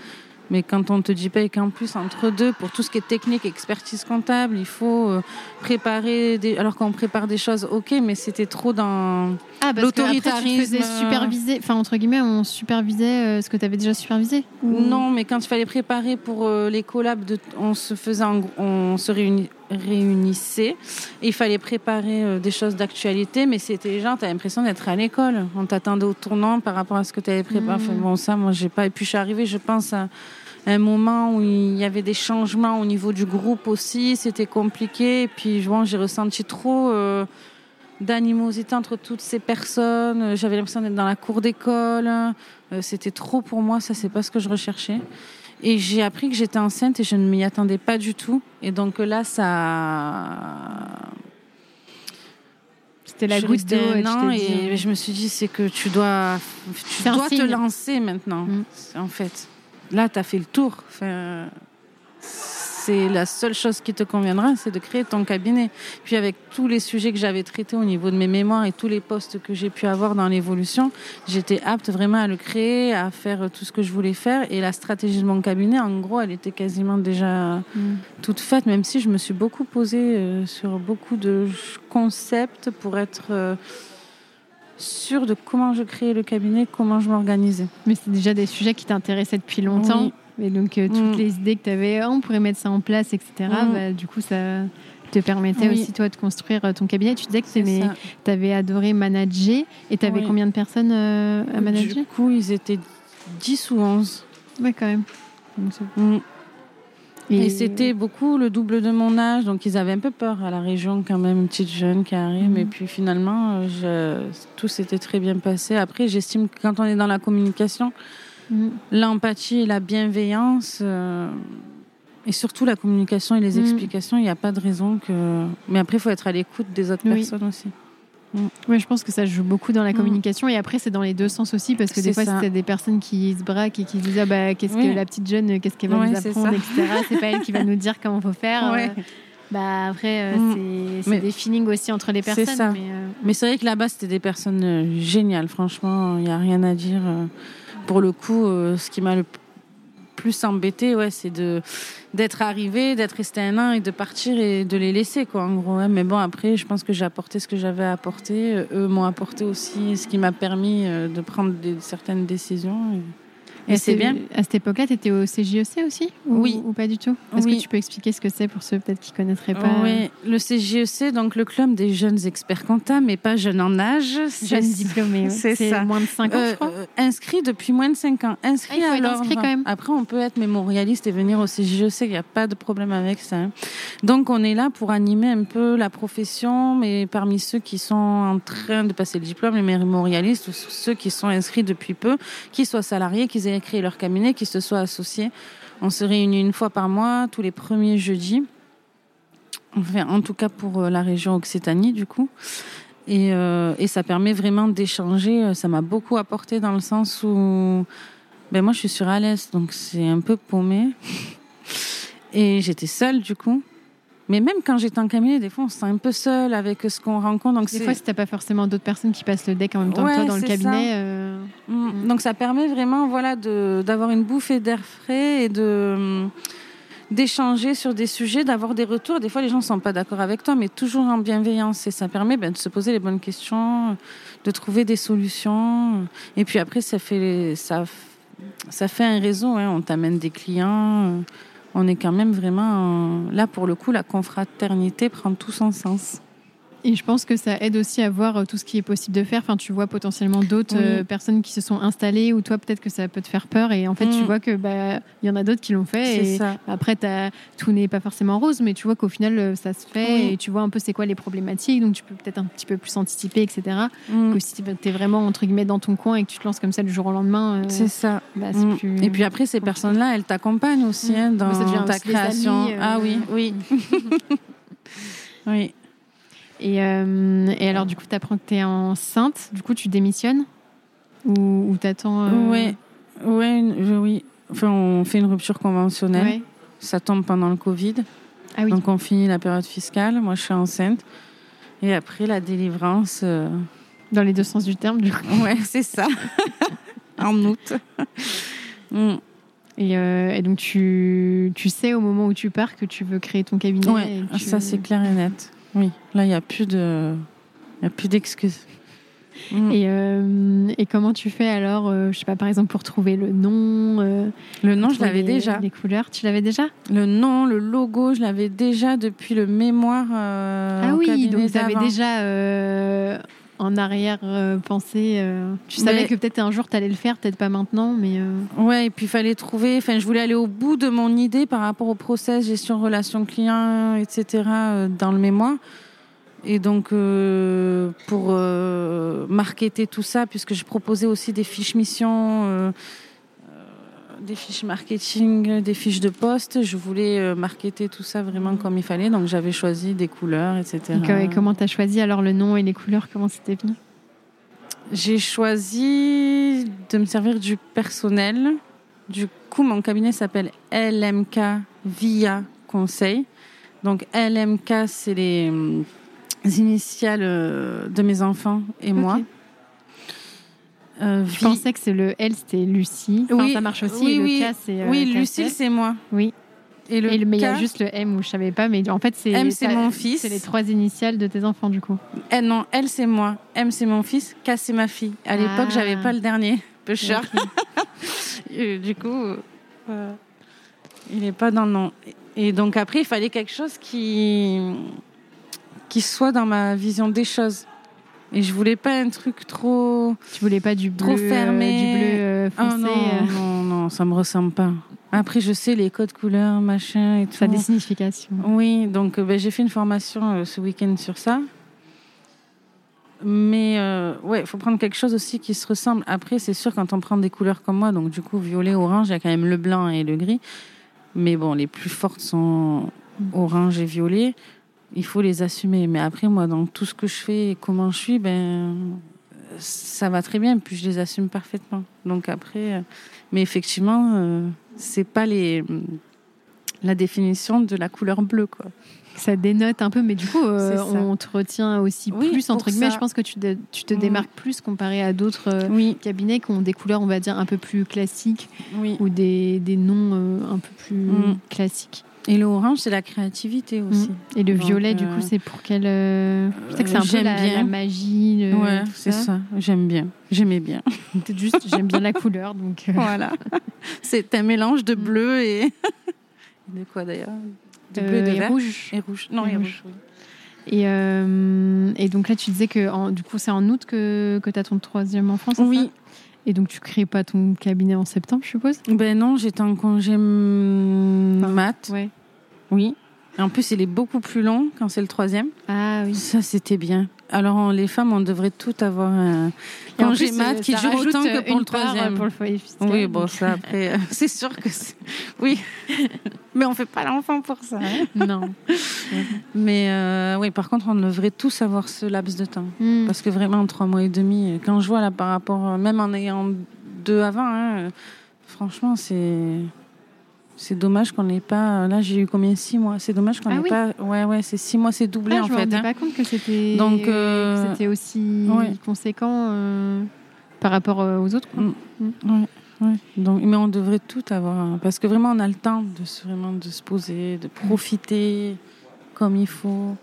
Mais quand on te dit pas qu'en plus, entre deux, pour tout ce qui est technique, expertise comptable, il faut euh, préparer des... Alors qu'on prépare des choses, ok, mais c'était trop dans ah, l'autoritarisme. Tu superviser, enfin, entre guillemets, on supervisait euh, ce que tu avais déjà supervisé Non, mais quand il fallait préparer pour euh, les collabs, de... on se faisait, on se réunissait, il fallait préparer des choses d'actualité, mais c'était genre, tu as l'impression d'être à l'école. On t'attendait au tournant par rapport à ce que tu avais préparé. Mmh. bon, ça, moi, j'ai pas. Et puis, je suis arrivée, je pense, à un moment où il y avait des changements au niveau du groupe aussi, c'était compliqué. Et puis, j'ai ressenti trop euh, d'animosité entre toutes ces personnes. J'avais l'impression d'être dans la cour d'école. Euh, c'était trop pour moi, ça, c'est pas ce que je recherchais. Et j'ai appris que j'étais enceinte et je ne m'y attendais pas du tout. Et donc là, ça. C'était la goutte d'eau. Et, je me suis dit, c'est que tu dois, tu dois te lancer maintenant, mm. en fait là, tu as fait le tour. C'est la seule chose qui te conviendra, c'est de créer ton cabinet. Puis avec tous les sujets que j'avais traités au niveau de mes mémoires et tous les postes que j'ai pu avoir dans l'évolution, j'étais apte vraiment à le créer, à faire tout ce que je voulais faire. Et la stratégie de mon cabinet, en gros, elle était quasiment déjà mm. toute faite, même si je me suis beaucoup posée euh, sur beaucoup de concepts pour être... Euh, sûre de comment je créais le cabinet, comment je m'organisais. Mais c'est déjà des sujets qui t'intéressaient depuis longtemps. Et donc, euh, toutes mm. les idées que tu avais, oh, on pourrait mettre ça en place, etc., mm. bah, du coup, ça te permettait aussi, toi, de construire euh, ton cabinet. Tu disais que tu avais adoré manager. Et tu avais combien de personnes euh, à manager? Du coup, ils étaient 10 ou 11. Ouais, quand même. Et, c'était beaucoup le double de mon âge, donc ils avaient un peu peur à la région quand même, une petite jeune qui arrive. Mais puis finalement, je, tout s'était très bien passé. Après, j'estime que quand on est dans la communication, mhm. l'empathie et la bienveillance, euh, et surtout la communication et les mhm. explications, il n'y a pas de raison que... Mais après, il faut être à l'écoute des autres personnes aussi. Mm. Oui, je pense que ça joue beaucoup dans la mm. communication. Et après, c'est dans les deux sens aussi, parce que des fois, c'est des personnes qui se braquent et qui disent ah, bah, qu'est-ce que la petite jeune, qu'est-ce qu'elle va nous apprendre, etc. C'est pas elle qui va nous dire comment faut faire. Euh, bah, après, euh, mm. c'est des feelings aussi entre les personnes. Euh, mais, c'est vrai que là-bas, c'était des personnes géniales. Franchement, il n'y a rien à dire. Pour le coup, ce qui m'a le plus embêté, ouais, c'est de d'être arrivé, d'être resté un an et de partir et de les laisser, quoi, en gros. Mais bon, après, je pense que j'ai apporté ce que j'avais à apporter. Euh, eux m'ont apporté aussi ce qui m'a permis euh, de prendre des, certaines décisions. C'est bien. À cette époque-là, tu étais au CJEC aussi Oui. Ou pas du tout? Est-ce que tu peux expliquer ce que c'est pour ceux peut-être qui ne connaîtraient pas? Oui, le CJEC, donc le club des jeunes experts comptables, mais pas jeunes en âge. Jeunes diplômés, c'est ça. moins de 5 ans, je crois. inscrit depuis moins de 5 ans. Inscrit Ah, il faut à être l'ordre. inscrit quand même. Après, on peut être mémorialiste et venir au CJ. Je sais qu'il n'y a pas de problème avec ça. hein. Donc, on est là pour animer un peu la profession, mais parmi ceux qui sont en train de passer le diplôme, les mémorialistes, ou ceux qui sont inscrits depuis peu, qu'ils soient salariés, qu'ils aient créé leur cabinet, qu'ils se soient associés. On se réunit une fois par mois, tous les premiers jeudis. En tout cas pour euh, la région Occitanie, du coup. Et, euh, ça permet vraiment d'échanger. Ça m'a beaucoup apporté dans le sens où ben moi je suis sur Alès, donc c'est un peu paumé. <laughs> Et j'étais seule du coup. Mais même quand j'étais en cabinet, des fois on se sent un peu seul avec ce qu'on rencontre. Donc Des fois, si t'as pas forcément d'autres personnes qui passent le deck en même temps que toi dans le cabinet, ça. euh, Mm. Donc ça permet vraiment voilà d'avoir une bouffée d'air frais et de d'échanger sur des sujets, d'avoir des retours. Des fois les gens sont pas d'accord avec toi, mais toujours en bienveillance et ça permet ben, de se poser les bonnes questions, de trouver des solutions. Et puis après ça fait ça ça fait un réseau. hein. On t'amène des clients. On est quand même vraiment là pour le coup la confraternité prend tout son sens. Et je pense que ça aide aussi à voir euh, tout ce qui est possible de faire. Enfin, tu vois potentiellement d'autres Oui. euh, personnes qui se sont installées ou toi peut-être que ça peut te faire peur et en fait tu Mm. vois que bah il y en a d'autres qui l'ont fait C'est et ça. après tout n'est pas forcément rose mais tu vois qu'au final euh, ça se fait Oui. et tu vois un peu c'est quoi les problématiques donc tu peux peut-être un petit peu plus anticiper etc. Mm. Que si tu es vraiment entre guillemets dans ton coin et que tu te lances comme ça du jour au lendemain, euh, C'est ça. bah, Mm. plus- Et puis après, ces personnes-là, elles t'accompagnent aussi hein, dans ta aussi des création. amis, euh, Ah oui, <laughs> oui. <laughs> oui. Et, euh, et alors, du coup, tu apprends que tu es enceinte, du coup, tu démissionnes Ou, ou t'attends euh, Ouais, ouais, une- je- oui. Enfin, on fait une rupture conventionnelle. ouais. Ça tombe pendant le Covid. Ah oui. Donc, on finit la période fiscale. Moi, je suis enceinte. Et après, la délivrance. euh, Dans les deux sens du terme, du coup. Ouais, <laughs> c'est ça. <laughs> en août. Mm. Et, euh, et donc, tu, tu sais au moment où tu pars que tu veux créer ton cabinet. Tu- ça, c'est clair et net. Oui, là, il n'y a plus de. Y a plus d'excuses. Mm. Et, euh, et comment tu fais alors, euh, je sais pas, par exemple, pour trouver le nom euh, Le nom, je l'avais déjà. Les couleurs, tu l'avais déjà? Le nom, le logo, je l'avais déjà depuis le mémoire. euh, Ah oui, donc tu avais déjà en arrière euh, tu savais Mais- que peut-être un jour tu allais le faire, peut-être pas maintenant, mais. euh, Ouais, et puis il fallait trouver. Enfin, je voulais aller au bout de mon idée par rapport au process, gestion, relation client, etc. euh, dans le mémoire. Et donc, euh, pour marketer tout ça, puisque je proposais aussi des fiches missions, des fiches marketing, des fiches de poste, je voulais euh, marketer tout ça vraiment comme il fallait. Donc, j'avais choisi des couleurs, etc. et co- et comment tu as choisi alors le nom et les couleurs? Comment c'était venu J'ai choisi de me servir du personnel. Du coup, mon cabinet s'appelle LMK Via Conseil. Donc, LMK, c'est les hum, initiales euh, de mes enfants et moi. Euh, Je pensais que c'est le L, c'était Lucie. Enfin, Oui, ça marche aussi. oui, et le oui. K, c'est. euh, oui. Lucille, c'est moi. Oui. Et le, Et le- mais il y a juste le M où je savais pas, mais en fait, c'est. M, c'est mon fils. C'est les trois initiales de tes enfants, du coup. Eh non, elle, c'est moi. M, c'est mon fils. K, c'est ma fille. À l'époque, Ah. j'avais pas le dernier. <laughs> Peu cher. Du coup, euh, il n'est pas dans le nom. Et donc après, il fallait quelque chose qui, qui soit dans ma vision des choses. Et je voulais pas un truc trop... Tu voulais pas du bleu, Trop fermé. euh, du bleu euh, Ah foncé. non, euh, non, non, ça me ressemble pas. Après, je sais les codes couleurs, machin et tout. Ça a des significations. Oui, donc ben, j'ai fait une formation ce week-end sur ça. Mais euh, ouais, il faut prendre quelque chose aussi qui se ressemble. Après, c'est sûr, quand on prend des couleurs comme moi, donc du coup, violet, orange, il y a quand même le blanc et le gris. Mais bon, les plus fortes sont orange et violet. Il faut les assumer. Mais après, moi, dans tout ce que je fais et comment je suis, ben, ça va très bien. Puis je les assume parfaitement. Donc après, euh, mais effectivement, euh, c'est pas les la définition de la couleur bleue, quoi. Ça dénote un peu, mais du coup, euh, on te retient aussi Oui, plus, entre guillemets. ça. Je pense que tu, te- tu te Mm. démarques plus comparé à d'autres euh, Oui, cabinets qui ont des couleurs, on va dire, un peu plus classiques oui. ou des, des noms un peu plus Mm. classiques. Et le orange, c'est la créativité aussi. Mm. Et le Donc, violet, du euh, coup, c'est pour quel. euh, Je sais que c'est un peu j'aime la, bien. la magie. le- Ouais, c'est ça. J'aime bien. J'aimais bien. <laughs> Peut-être juste, j'aime bien la <laughs> couleur. Donc, euh, voilà. C'est un mélange de Mm. bleu et. <laughs> de quoi d'ailleurs? De bleu et euh, de et vert? rouge. Et rouge. Non, Et et rouge. oui. Et, euh, et donc là, tu disais que en- du coup, c'est en août que, que tu as ton troisième enfant, c'est Oui. ça? Et donc, tu crées pas ton cabinet en septembre, je suppose? Ben non, j'étais en congé mat. Ouais. Oui. En plus, il est beaucoup plus long quand c'est le troisième. Ah oui. Ça, c'était bien. Alors, on- les femmes, on devrait toutes avoir un congé mat euh, qui dure autant que euh, pour le part, euh, troisième. Pour le foyer fiscal. Oui, bon, ça après, <laughs> c'est sûr que c'est. Oui. Mais on fait pas l'enfant pour ça. hein. <laughs> Non. Mais euh, oui, par contre, on devrait tous avoir ce laps de temps. Hmm. Parce que vraiment, en trois mois et demi, quand je vois là par rapport, euh, même en ayant deux avant, hein, euh, franchement, c'est. C'est dommage qu'on n'ait pas. Là, j'ai eu combien? Six mois. C'est dommage qu'on Ah n'ait oui. pas. Ouais, ouais, c'est six mois, c'est doublé Ah, en je me fait. rendais hein. pas compte que c'était Donc, euh, c'était aussi ouais. conséquent euh, par rapport aux autres. quoi. Mm. Ouais, Donc, mais on devrait tout avoir. hein, Parce que vraiment, on a le temps de se, vraiment, de se poser, de profiter comme il faut,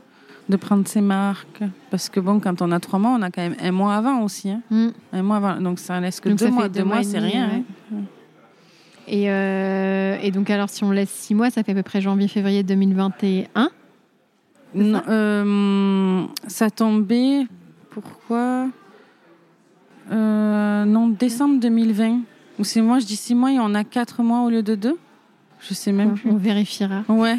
de prendre ses marques. Parce que bon, quand on a trois mois, on a quand même un mois avant aussi. hein. Mm. Un mois avant. Donc ça laisse que Donc deux ça mois. Deux deux mois c'est rien. ouais. hein. Et, euh, et donc alors si on laisse six mois, ça fait à peu près janvier-février 2021. C'est Non, euh, ça tombait. Pourquoi? Euh, Non, décembre 2020. Ou c'est moi, je dis six mois et on a quatre mois au lieu de deux Je sais même plus. On vérifiera. Ouais.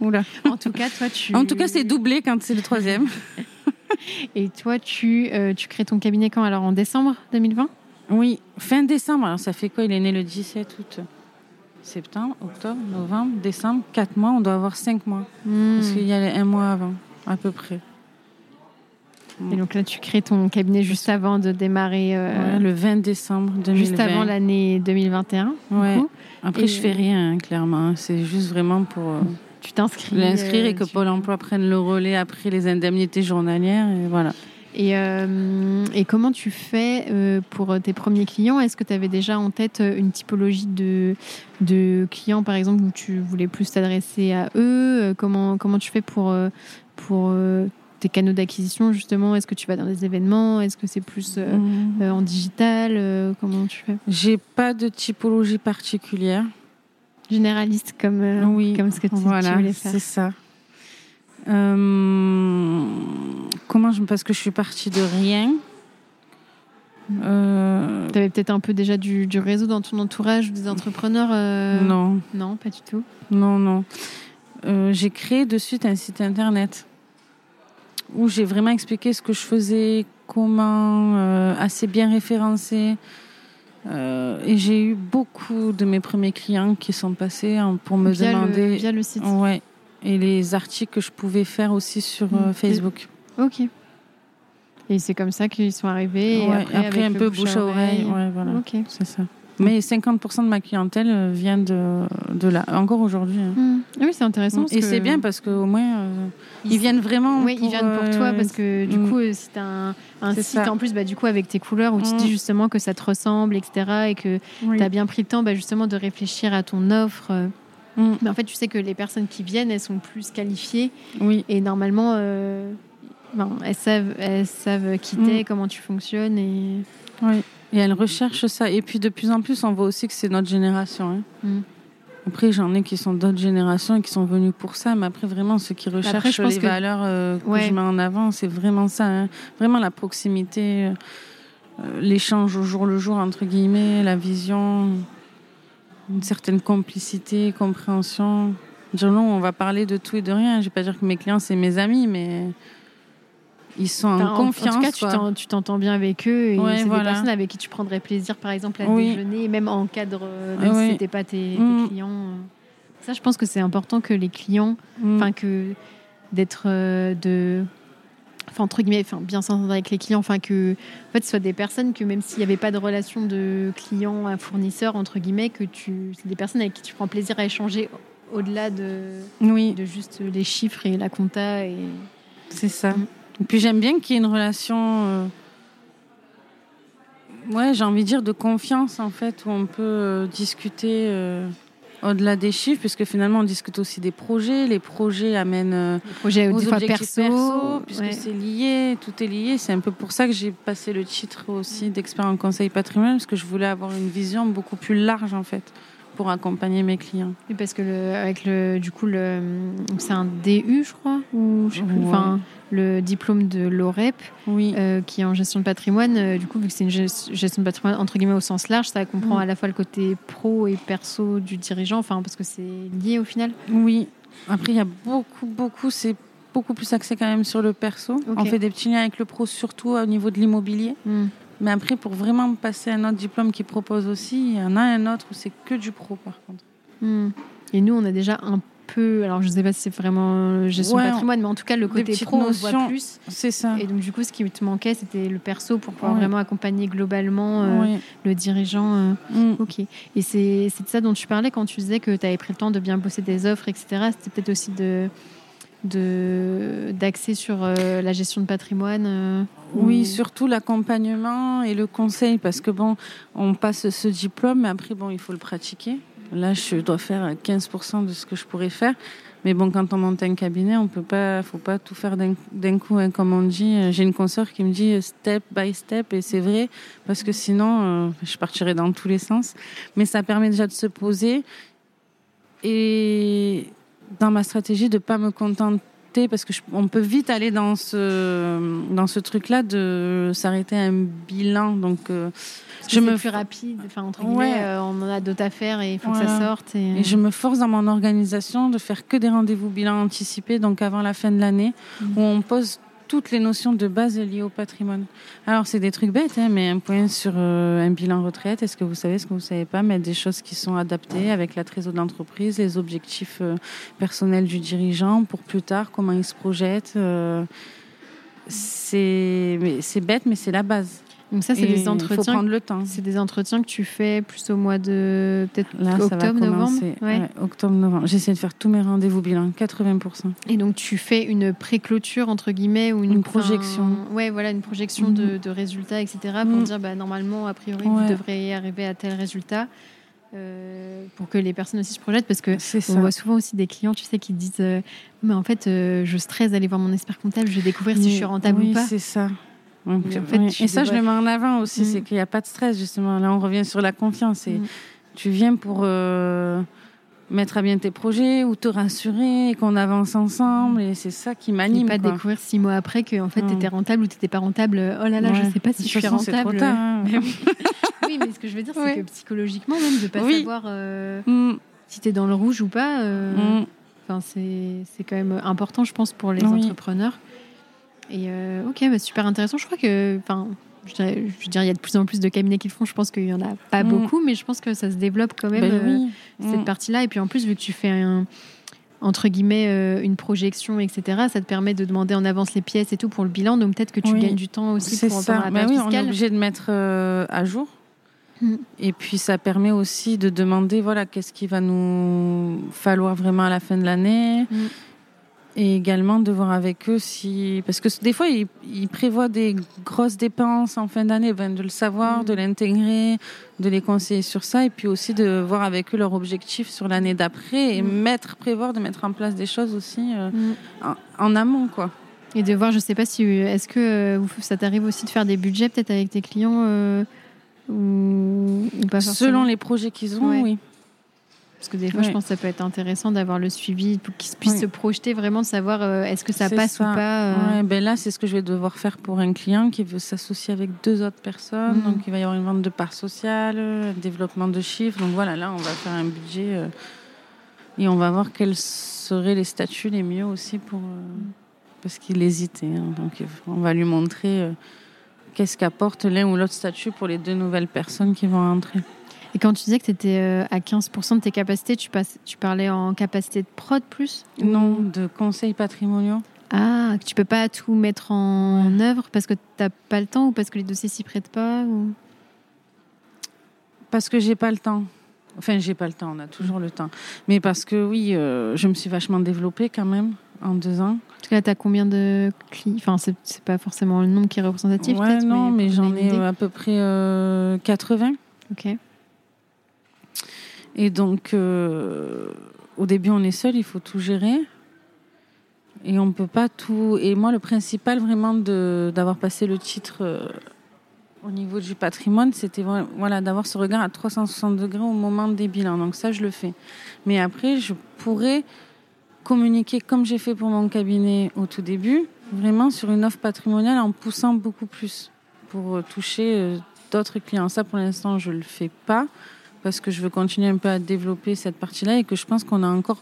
Oula. En tout cas, toi tu. En tout cas, c'est doublé quand c'est le troisième. <laughs> Et toi tu euh, tu crées ton cabinet quand? Alors en décembre 2020 Oui, fin décembre. Alors, ça fait quoi? Il est né le 17 août. Septembre, octobre, novembre, décembre, quatre mois. On doit avoir cinq mois. Hmm. Parce qu'il y a un mois avant, à peu près. Et donc là tu crées ton cabinet juste avant de démarrer. euh, Ouais, le 20 décembre 2020. Juste avant l'année 2021. du Ouais. coup. Après, Et- je fais rien, hein, clairement. C'est juste vraiment pour euh, Tu t'inscris. l'inscrire euh, et que tu- Pôle emploi prenne le relais après les indemnités journalières. Et voilà. Et, euh, et comment tu fais euh, pour tes premiers clients? Est-ce que tu avais déjà en tête euh, une typologie de, de clients, par exemple, où tu voulais plus t'adresser à eux? Euh, comment, comment tu fais pour, euh, pour euh, tes canaux d'acquisition, justement Est-ce que tu vas dans des événements? Est-ce que c'est plus euh, Mhm. euh, en digital Euh, Comment tu fais? J'ai pas de typologie particulière. Généraliste, comme, oui, comme ce que tu, tu voilà, voulais faire. c'est ça. Comment je parce que je suis partie de rien. Tu avais peut-être un peu déjà du, du réseau dans ton entourage, des entrepreneurs Non, Non, pas du tout. non, non. J'ai créé de suite un site internet où j'ai vraiment expliqué ce que je faisais, comment, euh, assez bien référencé. Euh, et j'ai eu beaucoup de mes premiers clients qui sont passés hein, pour me via, demander. le, via le site. Ouais. Et les articles que je pouvais faire aussi sur euh, Mm. Facebook. Ok. Et c'est comme ça qu'ils sont arrivés. et Ouais, après, après, avec un peu bouche à oreille. Ouais, voilà. Ok. C'est ça. Mais 50% de ma clientèle euh, vient de, de là, encore aujourd'hui. hein. Hmm. Ah Oui, c'est intéressant. parce Et que- c'est bien parce qu'au moins, euh, ils viennent vraiment. Oui, ils viennent pour toi euh, parce que du mm. coup, si tu un, un C'est site ça. en plus, bah, du coup, avec tes couleurs où tu Mm. dis justement que ça te ressemble, etc. et que oui. tu as bien pris le temps bah, justement de réfléchir à ton offre. Mm. Mais en fait, tu sais que les personnes qui viennent, elles sont plus qualifiées Oui, et normalement, euh, ben, elles, savent, elles savent qui Mm. t'es, comment tu fonctionnes. Et... oui. Et elles recherchent ça. Et puis de plus en plus, on voit aussi que c'est notre génération. hein. Mm. Après, j'en ai qui sont d'autres générations et qui sont venus pour ça. Mais après, vraiment, ceux qui recherchent Après, je pense les que- valeurs euh, que Ouais. je mets en avant, c'est vraiment ça. hein. Vraiment la proximité, euh, l'échange au jour le jour, entre guillemets, la vision, une certaine complicité, compréhension. Dire non, on va parler de tout et de rien. Je vais pas dire que mes clients, c'est mes amis, mais ils sont en en- confiance. En tout cas, tu t'entends bien avec eux et Ouais, c'est voilà. des personnes avec qui tu prendrais plaisir, par exemple, à Oui. déjeuner, même en cadre, euh, même Oui. si c'était pas tes, tes Mm. clients. euh. Ça, je pense que c'est important que les clients, Mm. enfin que d'être euh, de, enfin entre guillemets, enfin bien s'entendre avec les clients, enfin que en fait ce soit des personnes que même s'il n'y avait pas de relation de client à fournisseur entre guillemets, que tu, c'est des personnes avec qui tu prends plaisir à échanger au-delà de, oui. de juste les chiffres et la compta et C'est ça. Mm. Et puis j'aime bien qu'il y ait une relation, euh, ouais, j'ai envie de dire de confiance en fait, où on peut euh, discuter euh, au-delà des chiffres, puisque finalement on discute aussi des projets. Les projets amènent les projets aux objectifs perso, perso, puisque ouais. c'est lié, tout est lié. C'est un peu pour ça que j'ai passé le titre aussi d'expert en conseil patrimonial, parce que je voulais avoir une vision beaucoup plus large en fait, pour accompagner mes clients. Et parce que le, avec le, du coup, le, c'est un DU, je crois, ou je sais plus, enfin, le diplôme de l'OREP, oui. euh, qui est en gestion de patrimoine. euh, du coup, vu que c'est une gest- gestion de patrimoine entre guillemets au sens large, ça comprend Mm. à la fois le côté pro et perso du dirigeant, enfin, parce que c'est lié au final. Oui. Après, il y a beaucoup, beaucoup, c'est beaucoup plus axé quand même sur le perso. On fait des petits liens avec le pro, surtout au niveau de l'immobilier. Mm. Mais après, pour vraiment passer un autre diplôme qui propose aussi, il y en a un autre où c'est que du pro, par contre. Mm. Et nous, on a déjà un peu, alors je sais pas si c'est vraiment gestion Ouais, patrimoine, mais en tout cas, le côté pro, on voit plus. C'est ça. Et donc, du coup, ce qui te manquait, c'était le perso pour pouvoir Ouais. vraiment accompagner globalement euh, le dirigeant. euh, Mm. Ok. Et c'est de ça dont tu parlais quand tu disais que tu avais pris le temps de bien bosser des offres, etc. C'était peut-être aussi de d'axer sur euh, la gestion de patrimoine. euh, Oui, ou- surtout l'accompagnement et le conseil, parce que bon, on passe ce diplôme, mais après, bon, il faut le pratiquer. Là, je dois faire 15% de ce que je pourrais faire. Mais bon, quand on monte un cabinet, on peut pas, faut pas tout faire d'un coup, hein, comme on dit. J'ai une consoeur qui me dit euh, step by step, et c'est vrai, parce que sinon, euh, je partirais dans tous les sens. Mais ça permet déjà de se poser et dans ma stratégie de pas me contenter parce que je- on peut vite aller dans ce dans ce truc là de s'arrêter à un bilan donc euh, je me plus rapide. Enfin, entre guillemets, Ouais. euh, on en a d'autres à faire et il faut que ça sorte. Et, et je me force dans mon organisation de faire que des rendez-vous bilan anticipés donc avant la fin de l'année Mhm. où on pose toutes les notions de base liées au patrimoine. Alors c'est des trucs bêtes, hein, mais un point sur euh, un bilan retraite, est-ce que vous savez ce que vous savez pas, mais des choses qui sont adaptées avec la trésor de l'entreprise, les objectifs euh, personnels du dirigeant pour plus tard, comment il se projette. euh, c'est bête, mais c'est la base. Donc ça, c'est des Il faut entretiens. prendre le temps. C'est des entretiens que tu fais plus au mois de peut-être octobre, novembre. Ouais. Ouais, octobre, novembre. J'essaie de faire tous mes rendez-vous bilan, 80%. Et donc tu fais une pré-clôture entre guillemets ou une, Une projection. enfin, ouais, voilà, une projection de, de résultats, etc. Pour Mhm. dire bah, normalement a priori Ouais. vous devriez arriver à tel résultat. euh, pour que les personnes aussi se projettent parce que on voit souvent aussi des clients tu sais qui disent euh, mais en fait euh, je stresse d'aller voir mon expert comptable je vais découvrir si je suis rentable oui, ou pas c'est ça. Ouais, Mais en fait, oui. tu Et ça, je le mets en avant aussi, c'est qu'il n'y a pas de stress, justement. Là, on revient sur la confiance. Et Mm. Tu viens pour euh, mettre à bien tes projets ou te rassurer et qu'on avance ensemble. Et c'est ça qui et m'anime. pas quoi. découvrir six mois après que en fait tu étais rentable ou tu n'étais pas rentable oh là là je Ouais. sais pas si De je suis façon, c'est trop rentable tard, hein. <laughs> Oui. mais ce que je veux dire c'est Ouais. que psychologiquement même de pas Oui. savoir euh, Mm, si tu es dans le rouge ou pas euh, mm. Enfin, c'est c'est quand même important, je pense, pour les Oui. entrepreneurs. Et euh, ok, bah, super intéressant. Je crois que, enfin, je dirais, je veux dire, il y a de plus en plus de cabinets qui le font. Je pense qu'il y en a pas Mm. beaucoup, mais je pense que ça se développe quand même Ben euh, cette Mm. partie-là. Et puis en plus, vu que tu fais un entre guillemets euh, une projection, etc. Ça te permet de demander en avance les pièces et tout pour le bilan. Donc peut-être que tu Oui. gagnes du temps aussi pour ça. pendant la Ben oui, on est obligé de mettre euh, à jour. Mm. Et puis ça permet aussi de demander voilà qu'est-ce qu'il va nous falloir vraiment à la fin de l'année. Mm. Et également de voir avec eux si parce que des fois ils, ils prévoient des grosses dépenses en fin d'année, ben de le savoir, Mm. de l'intégrer, de les conseiller sur ça et puis aussi de voir avec eux leurs objectifs sur l'année d'après et Mm. mettre prévoir de mettre en place des choses aussi euh, Mm. en, en amont quoi. Et de voir, je sais pas si est-ce que euh, ça t'arrive aussi de faire des budgets peut-être avec tes clients euh, ou, ou pas forcément Selon les projets qu'ils ont, Ouais. oui. Parce que des fois, je pense que ça peut être intéressant d'avoir le suivi pour qu'ils puissent Oui. se projeter vraiment, de savoir euh, est-ce que ça passe ça. ou pas. euh. Ouais, ben là, c'est ce que je vais devoir faire pour un client qui veut s'associer avec deux autres personnes. Mhm. Donc, il va y avoir une vente de parts sociales, un développement de chiffres. Donc, voilà, là, on va faire un budget euh, et on va voir quels seraient les statuts les mieux aussi pour. euh, parce qu'il hésitait. hein. donc, on va lui montrer euh, qu'est-ce qu'apporte l'un ou l'autre statut pour les deux nouvelles personnes qui vont entrer. Et quand tu disais que tu étais à 15% de tes capacités, tu, passes, tu parlais en capacité de prod plus Non, de conseils patrimoniaux. Ah, que tu peux pas tout mettre en œuvre parce que t'as pas le temps ou parce que les dossiers s'y prêtent pas ou... Parce que j'ai pas le temps. Enfin, j'ai pas le temps, on a toujours le temps. Mais parce que oui, euh, je me suis vachement développée quand même en deux ans. En tout cas, t'as combien de clients Enfin, c'est pas forcément le nombre qui est représentatif, ouais, non, mais, j'en ai euh, à peu près euh, 80. Ok. Et donc, euh, au début, on est seul, il faut tout gérer. Et on peut pas tout. Et moi, le principal vraiment d'avoir passé le titre euh, au niveau du patrimoine, c'était voilà, d'avoir ce regard à 360 degrés au moment des bilans. Donc ça, je le fais. Mais après, je pourrais communiquer comme j'ai fait pour mon cabinet au tout début, vraiment sur une offre patrimoniale en poussant beaucoup plus pour euh, toucher d'autres clients. Ça, pour l'instant, je ne le fais pas parce que je veux continuer un peu à développer cette partie-là et que je pense qu'on a encore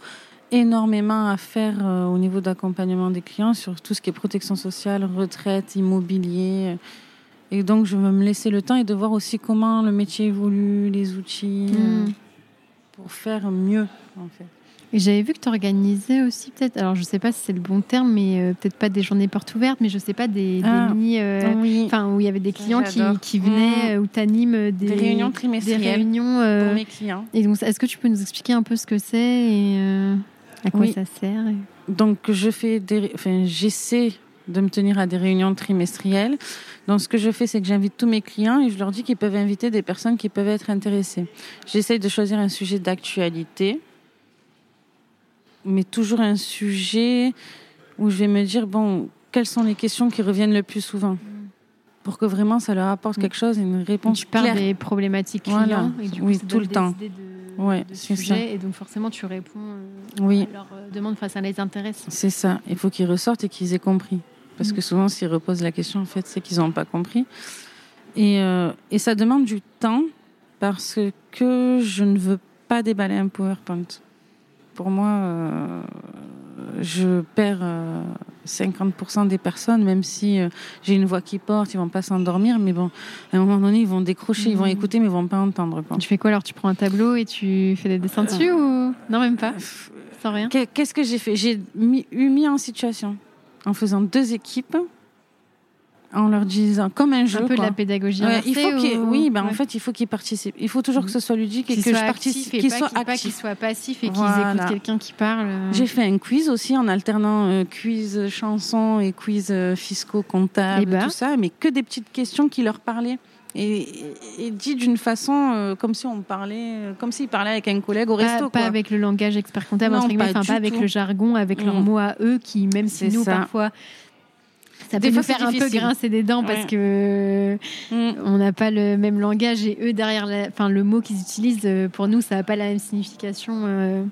énormément à faire euh, au niveau d'accompagnement des clients sur tout ce qui est protection sociale, retraite, immobilier. Et donc, je veux me laisser le temps et de voir aussi comment le métier évolue, les outils, hmm. pour faire mieux, en fait. Et j'avais vu que tu organisais aussi peut-être, alors je sais pas si c'est le bon terme, mais euh, peut-être pas des journées portes ouvertes, mais je sais pas, des, ah, mini, euh, enfin où il y avait des clients qui, qui, venaient, mmh. où tu animes des, réunions trimestrielles des réunions, pour mes clients. Et donc, est-ce que tu peux nous expliquer un peu ce que c'est et à quoi ça sert Donc, je fais des, enfin, j'essaie de me tenir à des réunions trimestrielles. Donc, ce que je fais, c'est que j'invite tous mes clients et je leur dis qu'ils peuvent inviter des personnes qui peuvent être intéressées. J'essaie de choisir un sujet d'actualité, mais toujours un sujet où je vais me dire, bon, quelles sont les questions qui reviennent le plus souvent pour que vraiment ça leur apporte quelque chose une réponse tu parles des problématiques clients et du coup, oui, tout le temps. ouais, c'est ça. Et donc forcément, tu réponds euh, oui. à leurs euh, demandes, enfin, ça les intéresse. C'est ça. Il faut qu'ils ressortent et qu'ils aient compris. Parce que souvent, s'ils reposent la question, en fait, c'est qu'ils n'ont pas compris. Et, euh, et ça demande du temps parce que je ne veux pas déballer un PowerPoint. Pour moi, euh, je perds 50% euh, des personnes, même si j'ai une voix qui porte, ils vont pas s'endormir, mais bon, à un moment donné, ils vont décrocher, ils vont mmh. écouter, mais ils vont pas entendre. Tu fais quoi alors? Tu prends un tableau et tu fais des dessins dessus ou? Non même pas? Sans rien? Qu'est-ce que j'ai fait? J'ai eu mis en situation en faisant deux équipes en leur disant comme un jeu un peu de la pédagogie il faut oui ben en fait il faut qu'ils participent. Il faut toujours que ce soit ludique et que je participe qu'ils soient actifs qu'ils soient passifs et qu'ils écoutent quelqu'un qui parle j'ai fait un quiz aussi en alternant euh, quiz chansons et quiz euh, fiscaux comptables et, eh ben. tout ça mais que des petites questions qui leur parlaient. Et, dit d'une façon euh, comme si on parlait, comme s'ils parlaient avec un collègue au resto. Pas avec le langage expert comptable, non, pas, pas avec le jargon, avec leurs mm. mots à eux, qui même si nous parfois ça peut nous faire un peu grincer des dents parce que mm. on n'a pas le même langage et eux derrière, enfin le mot qu'ils utilisent euh, pour nous, ça n'a pas la même signification.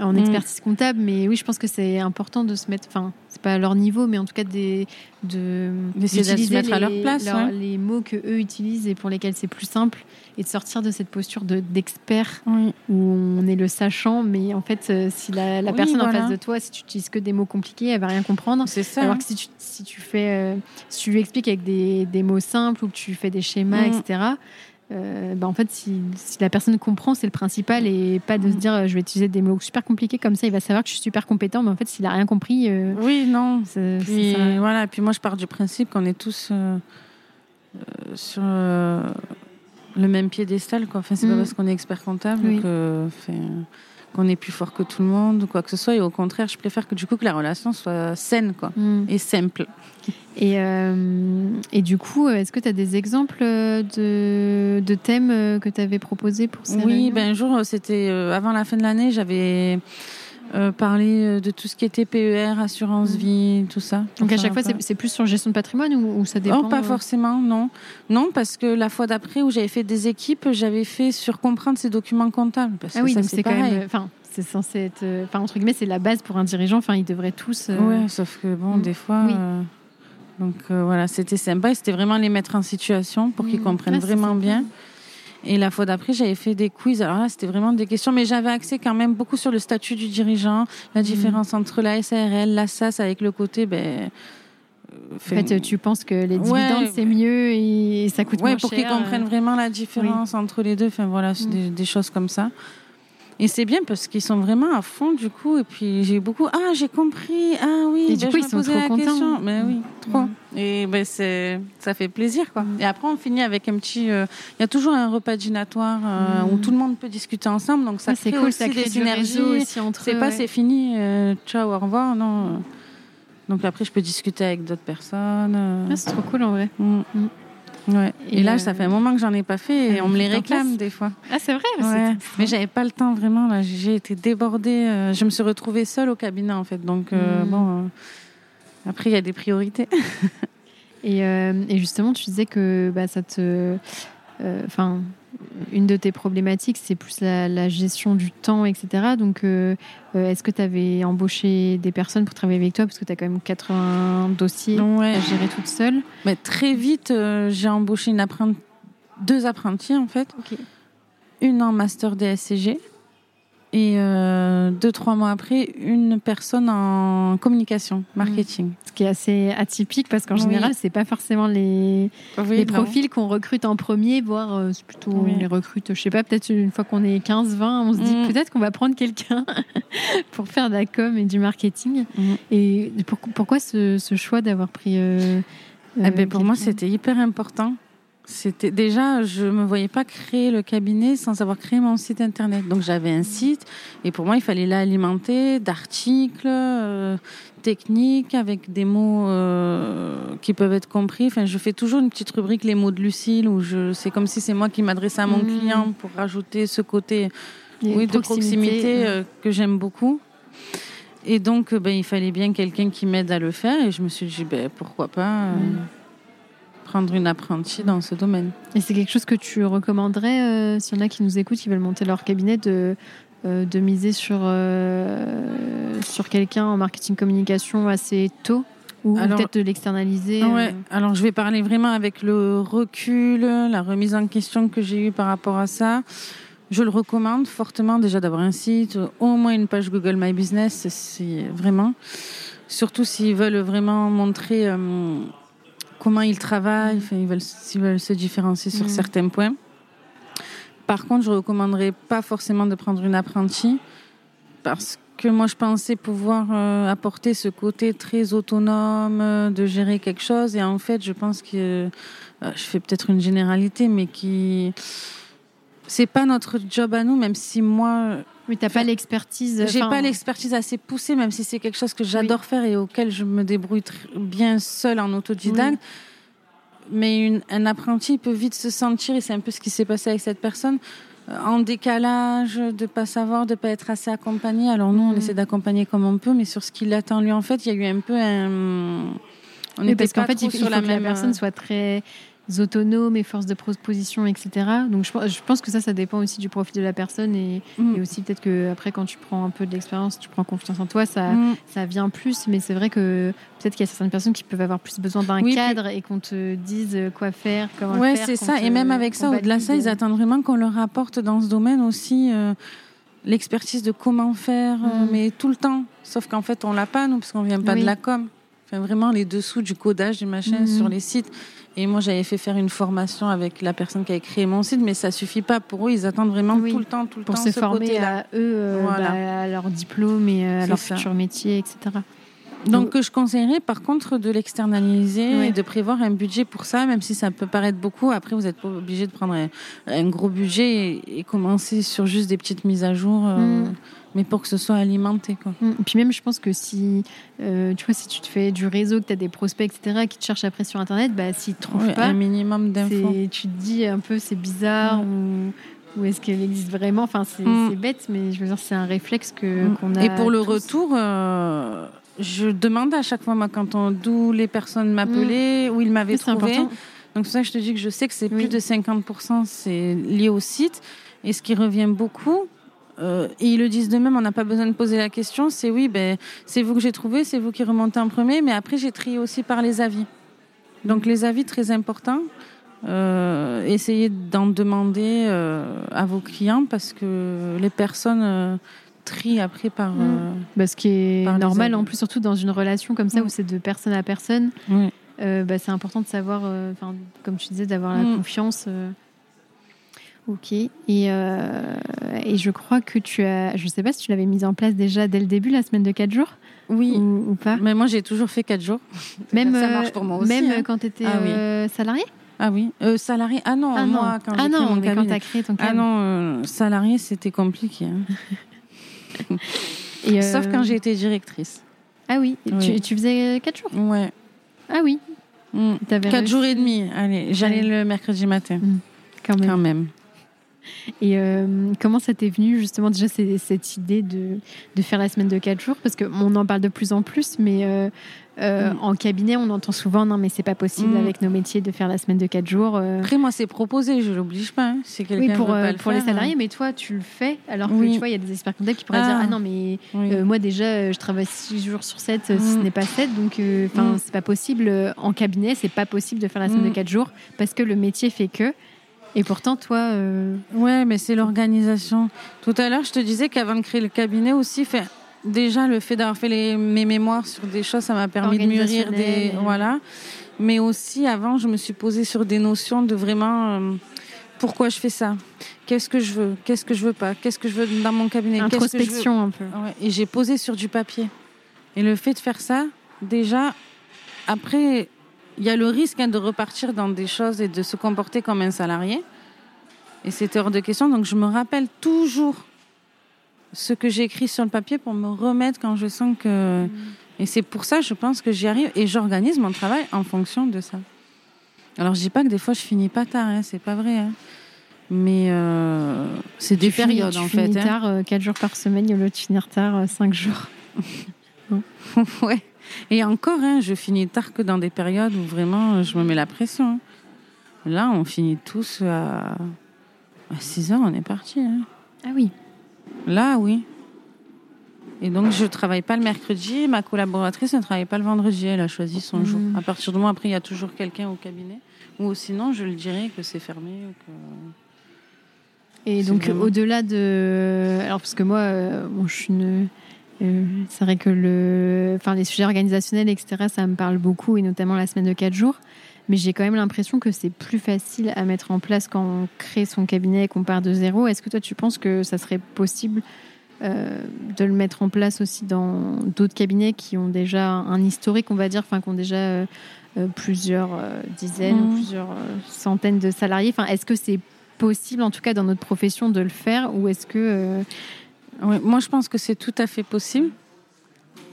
En mm. expertise comptable, mais oui, je pense que c'est important de se mettre, enfin, c'est pas à leur niveau, mais en tout cas des, de d'utiliser mettre à leur place, les mots que eux utilisent et pour lesquels c'est plus simple, et de sortir de cette posture de d'expert où on est le sachant, mais en fait, euh, si la, personne en face de toi, si tu utilises que des mots compliqués, elle va rien comprendre. C'est ça. Alors que si tu, si tu fais, euh, si tu lui expliques avec des, des, mots simples ou que tu fais des schémas, mm. etc euh, bah en fait, si, si, la personne comprend, c'est le principal et pas de se dire euh, je vais utiliser des mots super compliqués comme ça, il va savoir que je suis super compétent, mais en fait, s'il a rien compris. Euh, oui, non. Puis, voilà, puis moi, je pars du principe qu'on est tous sur le même piédestal. Quoi. Enfin, c'est pas mm. parce qu'on est expert comptable que qu'on est plus fort que tout le monde ou quoi que ce soit. Et au contraire, je préfère que du coup que la relation soit saine quoi, mm. et simple. Et, euh, et du coup, est-ce que tu as des exemples de, de thèmes que tu avais proposés pour ces Oui, ben, un jour, c'était euh, avant la fin de l'année, j'avais euh, parlé de tout ce qui était PER, assurance mm. vie, tout ça. Donc à chaque fois, c'est plus sur gestion de patrimoine ou, ça dépend Oh, pas forcément, non. Non, parce que la fois d'après où j'avais fait des équipes, j'avais fait sur comprendre ces documents comptables. Parce ah oui, donc c'est quand même. Enfin, c'est censé être. Enfin, entre guillemets, c'est la base pour un dirigeant. Enfin, ils devraient tous. Ouais, sauf que bon, mm. des fois. Oui. Donc euh, voilà, c'était sympa. C'était vraiment les mettre en situation pour qu'ils mmh. comprennent vraiment bien. Et la fois d'après, j'avais fait des quiz. Alors là, c'était vraiment des questions, mais j'avais accès quand même beaucoup sur le statut du dirigeant, la mmh. différence entre la SARL, la SAS, avec le côté. Ben, en fait, tu penses que les dividendes c'est mieux et ça coûte moins cher. pour qu'ils comprennent vraiment la différence entre les deux. Enfin voilà, mmh. des, choses comme ça. Et c'est bien parce qu'ils sont vraiment à fond du coup. Et puis j'ai beaucoup ah j'ai compris ah oui. Et du ben, coup ils sont trop contents. Mais oui trop. Mm. Et ben c'est ça fait plaisir quoi. Mm. Et après on finit avec un petit. Euh, il y a toujours un repas dînatoire euh, où mm. tout le monde peut discuter ensemble. Donc ça c'est cool, aussi ça crée des aussi entre. C'est pas c'est fini euh, ciao au revoir non. Donc après je peux discuter avec d'autres personnes. Ah, c'est trop cool en vrai. Ouais. Et, là, ça fait un moment que j'en ai pas fait et on me les réclame des fois. Ah, c'est vrai ouais. Mais j'avais pas le temps vraiment. Là, j'ai été débordée. Euh, je me suis retrouvée seule au cabinet en fait. Donc euh, hmm. bon, euh, après il y a des priorités. <laughs> Et, euh, et justement, tu disais que bah, ça te. Enfin, une de tes problématiques, c'est plus la, la gestion du temps, etc. Donc, euh, euh, est-ce que tu avais embauché des personnes pour travailler avec toi Parce que tu as quand même 80 dossiers Ouais. à gérer toute seule? Mais très vite, euh, j'ai embauché une apprenti- deux apprentis en fait. Une en master DSCG et euh, deux, trois mois après, une personne en communication, marketing. Ce qui est assez atypique parce qu'en Oui. général, c'est pas forcément les, Oui, les non. profils qu'on recrute en premier, voire euh, c'est plutôt Oui. on les recrute, je sais pas, peut-être une fois qu'on est 15, 20, on se dit Mm. peut-être qu'on va prendre quelqu'un <laughs> pour faire de la com et du marketing. Mhm. Et pour- pourquoi ce, ce choix d'avoir pris. euh, Eh ben, pour moi, c'était hyper important. C'était déjà, je me voyais pas créer le cabinet sans avoir créé mon site internet. Donc j'avais un site et pour moi, il fallait l'alimenter d'articles euh, techniques avec des mots euh, qui peuvent être compris. Enfin, je fais toujours une petite rubrique les mots de Lucille où je, c'est comme si c'est moi qui m'adressais à mon Mhm. client pour rajouter ce côté oui, de proximité euh, que j'aime beaucoup. Et donc, ben, il fallait bien quelqu'un qui m'aide à le faire. Et je me suis dit, ben, pourquoi pas euh, Mm. Prendre une apprentie dans ce domaine. Et c'est quelque chose que tu recommanderais, euh, s'il y en a qui nous écoutent, qui veulent monter leur cabinet, de, euh, de miser sur, euh, sur quelqu'un en marketing communication assez tôt ou peut-être de l'externaliser. Ouais. Alors, je vais parler vraiment avec le recul, la remise en question que j'ai eue par rapport à ça. Je le recommande fortement déjà d'avoir un site, au moins une page Google My Business, c'est vraiment. Surtout s'ils veulent vraiment montrer comment ils travaillent, enfin, ils veulent, s'ils veulent se différencier sur Mhm. certains points. Par contre, je ne recommanderais pas forcément de prendre une apprentie parce que moi, je pensais pouvoir euh, apporter ce côté très autonome euh, de gérer quelque chose. Et en fait, je pense que euh, je fais peut-être une généralité, mais qui c'est pas notre job à nous, même si moi, Oui, t'as pas l'expertise. j'ai pas l'expertise assez poussée, même si c'est quelque chose que j'adore faire et auquel je me débrouille bien seule en autodidacte. Mais une- un apprenti peut vite se sentir, et c'est un peu ce qui s'est passé avec cette personne, euh, en décalage, de pas savoir, de pas être assez accompagné. Alors nous, on Mhm. essaie d'accompagner comme on peut, mais sur ce qu'il attend lui, en fait, il y a eu un peu un... On Oui, parce qu'en pas fait, trop il faut, sur faut la que la même... euh, personne soit très autonome et force de proposition, etc. Donc je, pense- je pense que ça, ça dépend aussi du profil de la personne et, Mm. et aussi peut-être que après, quand tu prends un peu de l'expérience, tu prends confiance en toi, ça, Mm. ça vient plus. Mais c'est vrai que peut-être qu'il y a certaines personnes qui peuvent avoir plus besoin d'un Oui, cadre et qu'on te dise quoi faire, comment le Ouais, faire. c'est ça. te- Et même avec ça, au-delà de ça, ils attendent vraiment qu'on leur apporte dans ce domaine aussi euh, l'expertise de comment faire, euh, Mm. mais tout le temps. Sauf qu'en fait, on l'a pas, nous, parce qu'on vient pas Oui. de la com. Enfin, vraiment les dessous du codage du machin Mhm. sur les sites. Et moi, j'avais fait faire une formation avec la personne qui avait créé mon site, mais ça suffit pas pour eux. Ils attendent vraiment Oui. tout le temps, tout le pour temps se ce former à eux, euh, Voilà. bah, à leur diplôme et euh, à leur ça. futur métier, etc. Donc, je conseillerais par contre de l'externaliser et de prévoir un budget pour ça, même si ça peut paraître beaucoup. Après, vous n'êtes pas obligé de prendre un, un gros budget et, et commencer sur juste des petites mises à jour, euh, Mm. Mais pour que ce soit alimenté. Quoi. Mm. Puis même, je pense que si, euh, tu vois, si tu te fais du réseau, que tu as des prospects, etc., qui te cherchent après sur Internet, bah, s'ils te trouvent pas, un minimum d'infos. tu te dis un peu c'est bizarre ou, ou est-ce qu'elle existe vraiment? Enfin, c'est Mm. c'est bête, mais je veux dire, c'est un réflexe que qu'on a. Et pour le tous. retour, euh, je demande à chaque fois moi, quand on, d'où les personnes m'appelaient, où ils m'avaient trouvé. important. Donc c'est ça que je te dis que je sais que c'est Oui. plus de 50% c'est lié au site. Et ce qui revient beaucoup, euh, et ils le disent d'eux-mêmes, on n'a pas besoin de poser la question, c'est oui, ben, c'est vous que j'ai trouvé, c'est vous qui remontez en premier, mais après j'ai trié aussi par les avis. Donc les avis très importants. Euh, essayez d'en demander euh, à vos clients parce que les personnes euh, trient après par. Mm. euh, Bah, ce qui est normal, en plus, surtout dans une relation comme ça Mm. où c'est de personne à personne, euh, bah, c'est important de savoir, euh, comme tu disais, d'avoir la Mm. confiance. Euh. Ok. Et, euh, et je crois que tu as, je sais pas si tu l'avais mise en place déjà dès le début, la semaine de 4 jours Oui. ou, ou pas. Mais moi j'ai toujours fait 4 jours. <laughs> Même, ça euh, marche pour moi aussi. même hein. quand tu étais Ah oui. salarié Ah oui. Euh, salarié Ah non, Ah non, moi quand ah j'ai non créé mon mais quand cabinet. tu as créé ton Ah cabinet. non, euh, salarié, c'était compliqué. hein. <laughs> Et, euh, Sauf quand j'ai été directrice. Ah oui. Tu, tu faisais 4 jours Ouais. Ah oui. Mm. T'avais Quatre réussi jours et demi. Allez, j'allais Ouais. le mercredi matin. Quand même. Quand même. Et euh, comment ça t'est venu justement déjà cette idée de, de, faire la semaine de 4 jours? Parce qu'on en parle de plus en plus, mais euh, euh, mm. en cabinet, on entend souvent non, mais c'est pas possible mm. avec nos métiers de faire la semaine de 4 jours. Après, moi, c'est proposé, je l'oblige pas. Hein. C'est oui, pour, pour les salariés, mais toi, tu le fais. Alors que tu vois, il y a des experts comptables qui pourraient dire ah, ah non, mais moi déjà, je travaille 6 jours sur 7, ce mm. n'est pas 7, donc enfin c'est pas possible. En cabinet, c'est pas possible de faire la semaine de 4 jours parce que le métier fait que. Et pourtant, toi. Euh... Ouais, mais c'est l'organisation. Tout à l'heure, je te disais qu'avant de créer le cabinet aussi, fait, déjà le fait d'avoir fait les, mes mémoires sur des choses, ça m'a permis de mûrir des. Voilà. Mais aussi, avant, je me suis posée sur des notions de vraiment. Euh, pourquoi je fais ça Qu'est-ce que je veux? Qu'est-ce que je veux pas? Qu'est-ce que je veux dans mon cabinet? Introspection un peu. Ouais, et j'ai posé sur du papier. Et le fait de faire ça, déjà, après, il y a le risque hein, de repartir dans des choses et de se comporter comme un salarié. Et c'est hors de question. Donc je me rappelle toujours ce que j'ai écrit sur le papier pour me remettre quand je sens que... Et c'est pour ça, je pense que j'y arrive. Et j'organise mon travail en fonction de ça. Alors je dis pas que des fois je finis pas tard, hein, c'est pas vrai. Hein. Mais euh, c'est des périodes en fait. Tu finis tard, 4 euh, jours par semaine, il y a de finir tard, 5 euh, jours. <laughs> ouais. Et encore, hein, je finis tard que dans des périodes où vraiment je me mets la pression. Là, on finit tous à, 6 heures, on est parti. Hein. Ah oui. Là, oui. Et donc, je ne travaille pas le mercredi. Ma collaboratrice ne travaille pas le vendredi. Elle a choisi son jour. Mmh. À partir du moment, après, il y a toujours quelqu'un au cabinet. Ou sinon, je le dirais que c'est fermé. Et donc, au-delà de. Alors, parce que moi, euh, je suis une euh, c'est vrai que le, enfin, les sujets organisationnels, etc., ça me parle beaucoup, et notamment la semaine de 4 jours. Mais j'ai quand même l'impression que c'est plus facile à mettre en place quand on crée son cabinet et qu'on part de zéro. Est-ce que toi, tu penses que ça serait possible euh, de le mettre en place aussi dans d'autres cabinets qui ont déjà un historique, on va dire, enfin, qui ont déjà euh, plusieurs dizaines ou mmh. plusieurs centaines de salariés? Enfin, est-ce que c'est possible, en tout cas dans notre profession, de le faire, ou est-ce que moi, je pense que c'est tout à fait possible.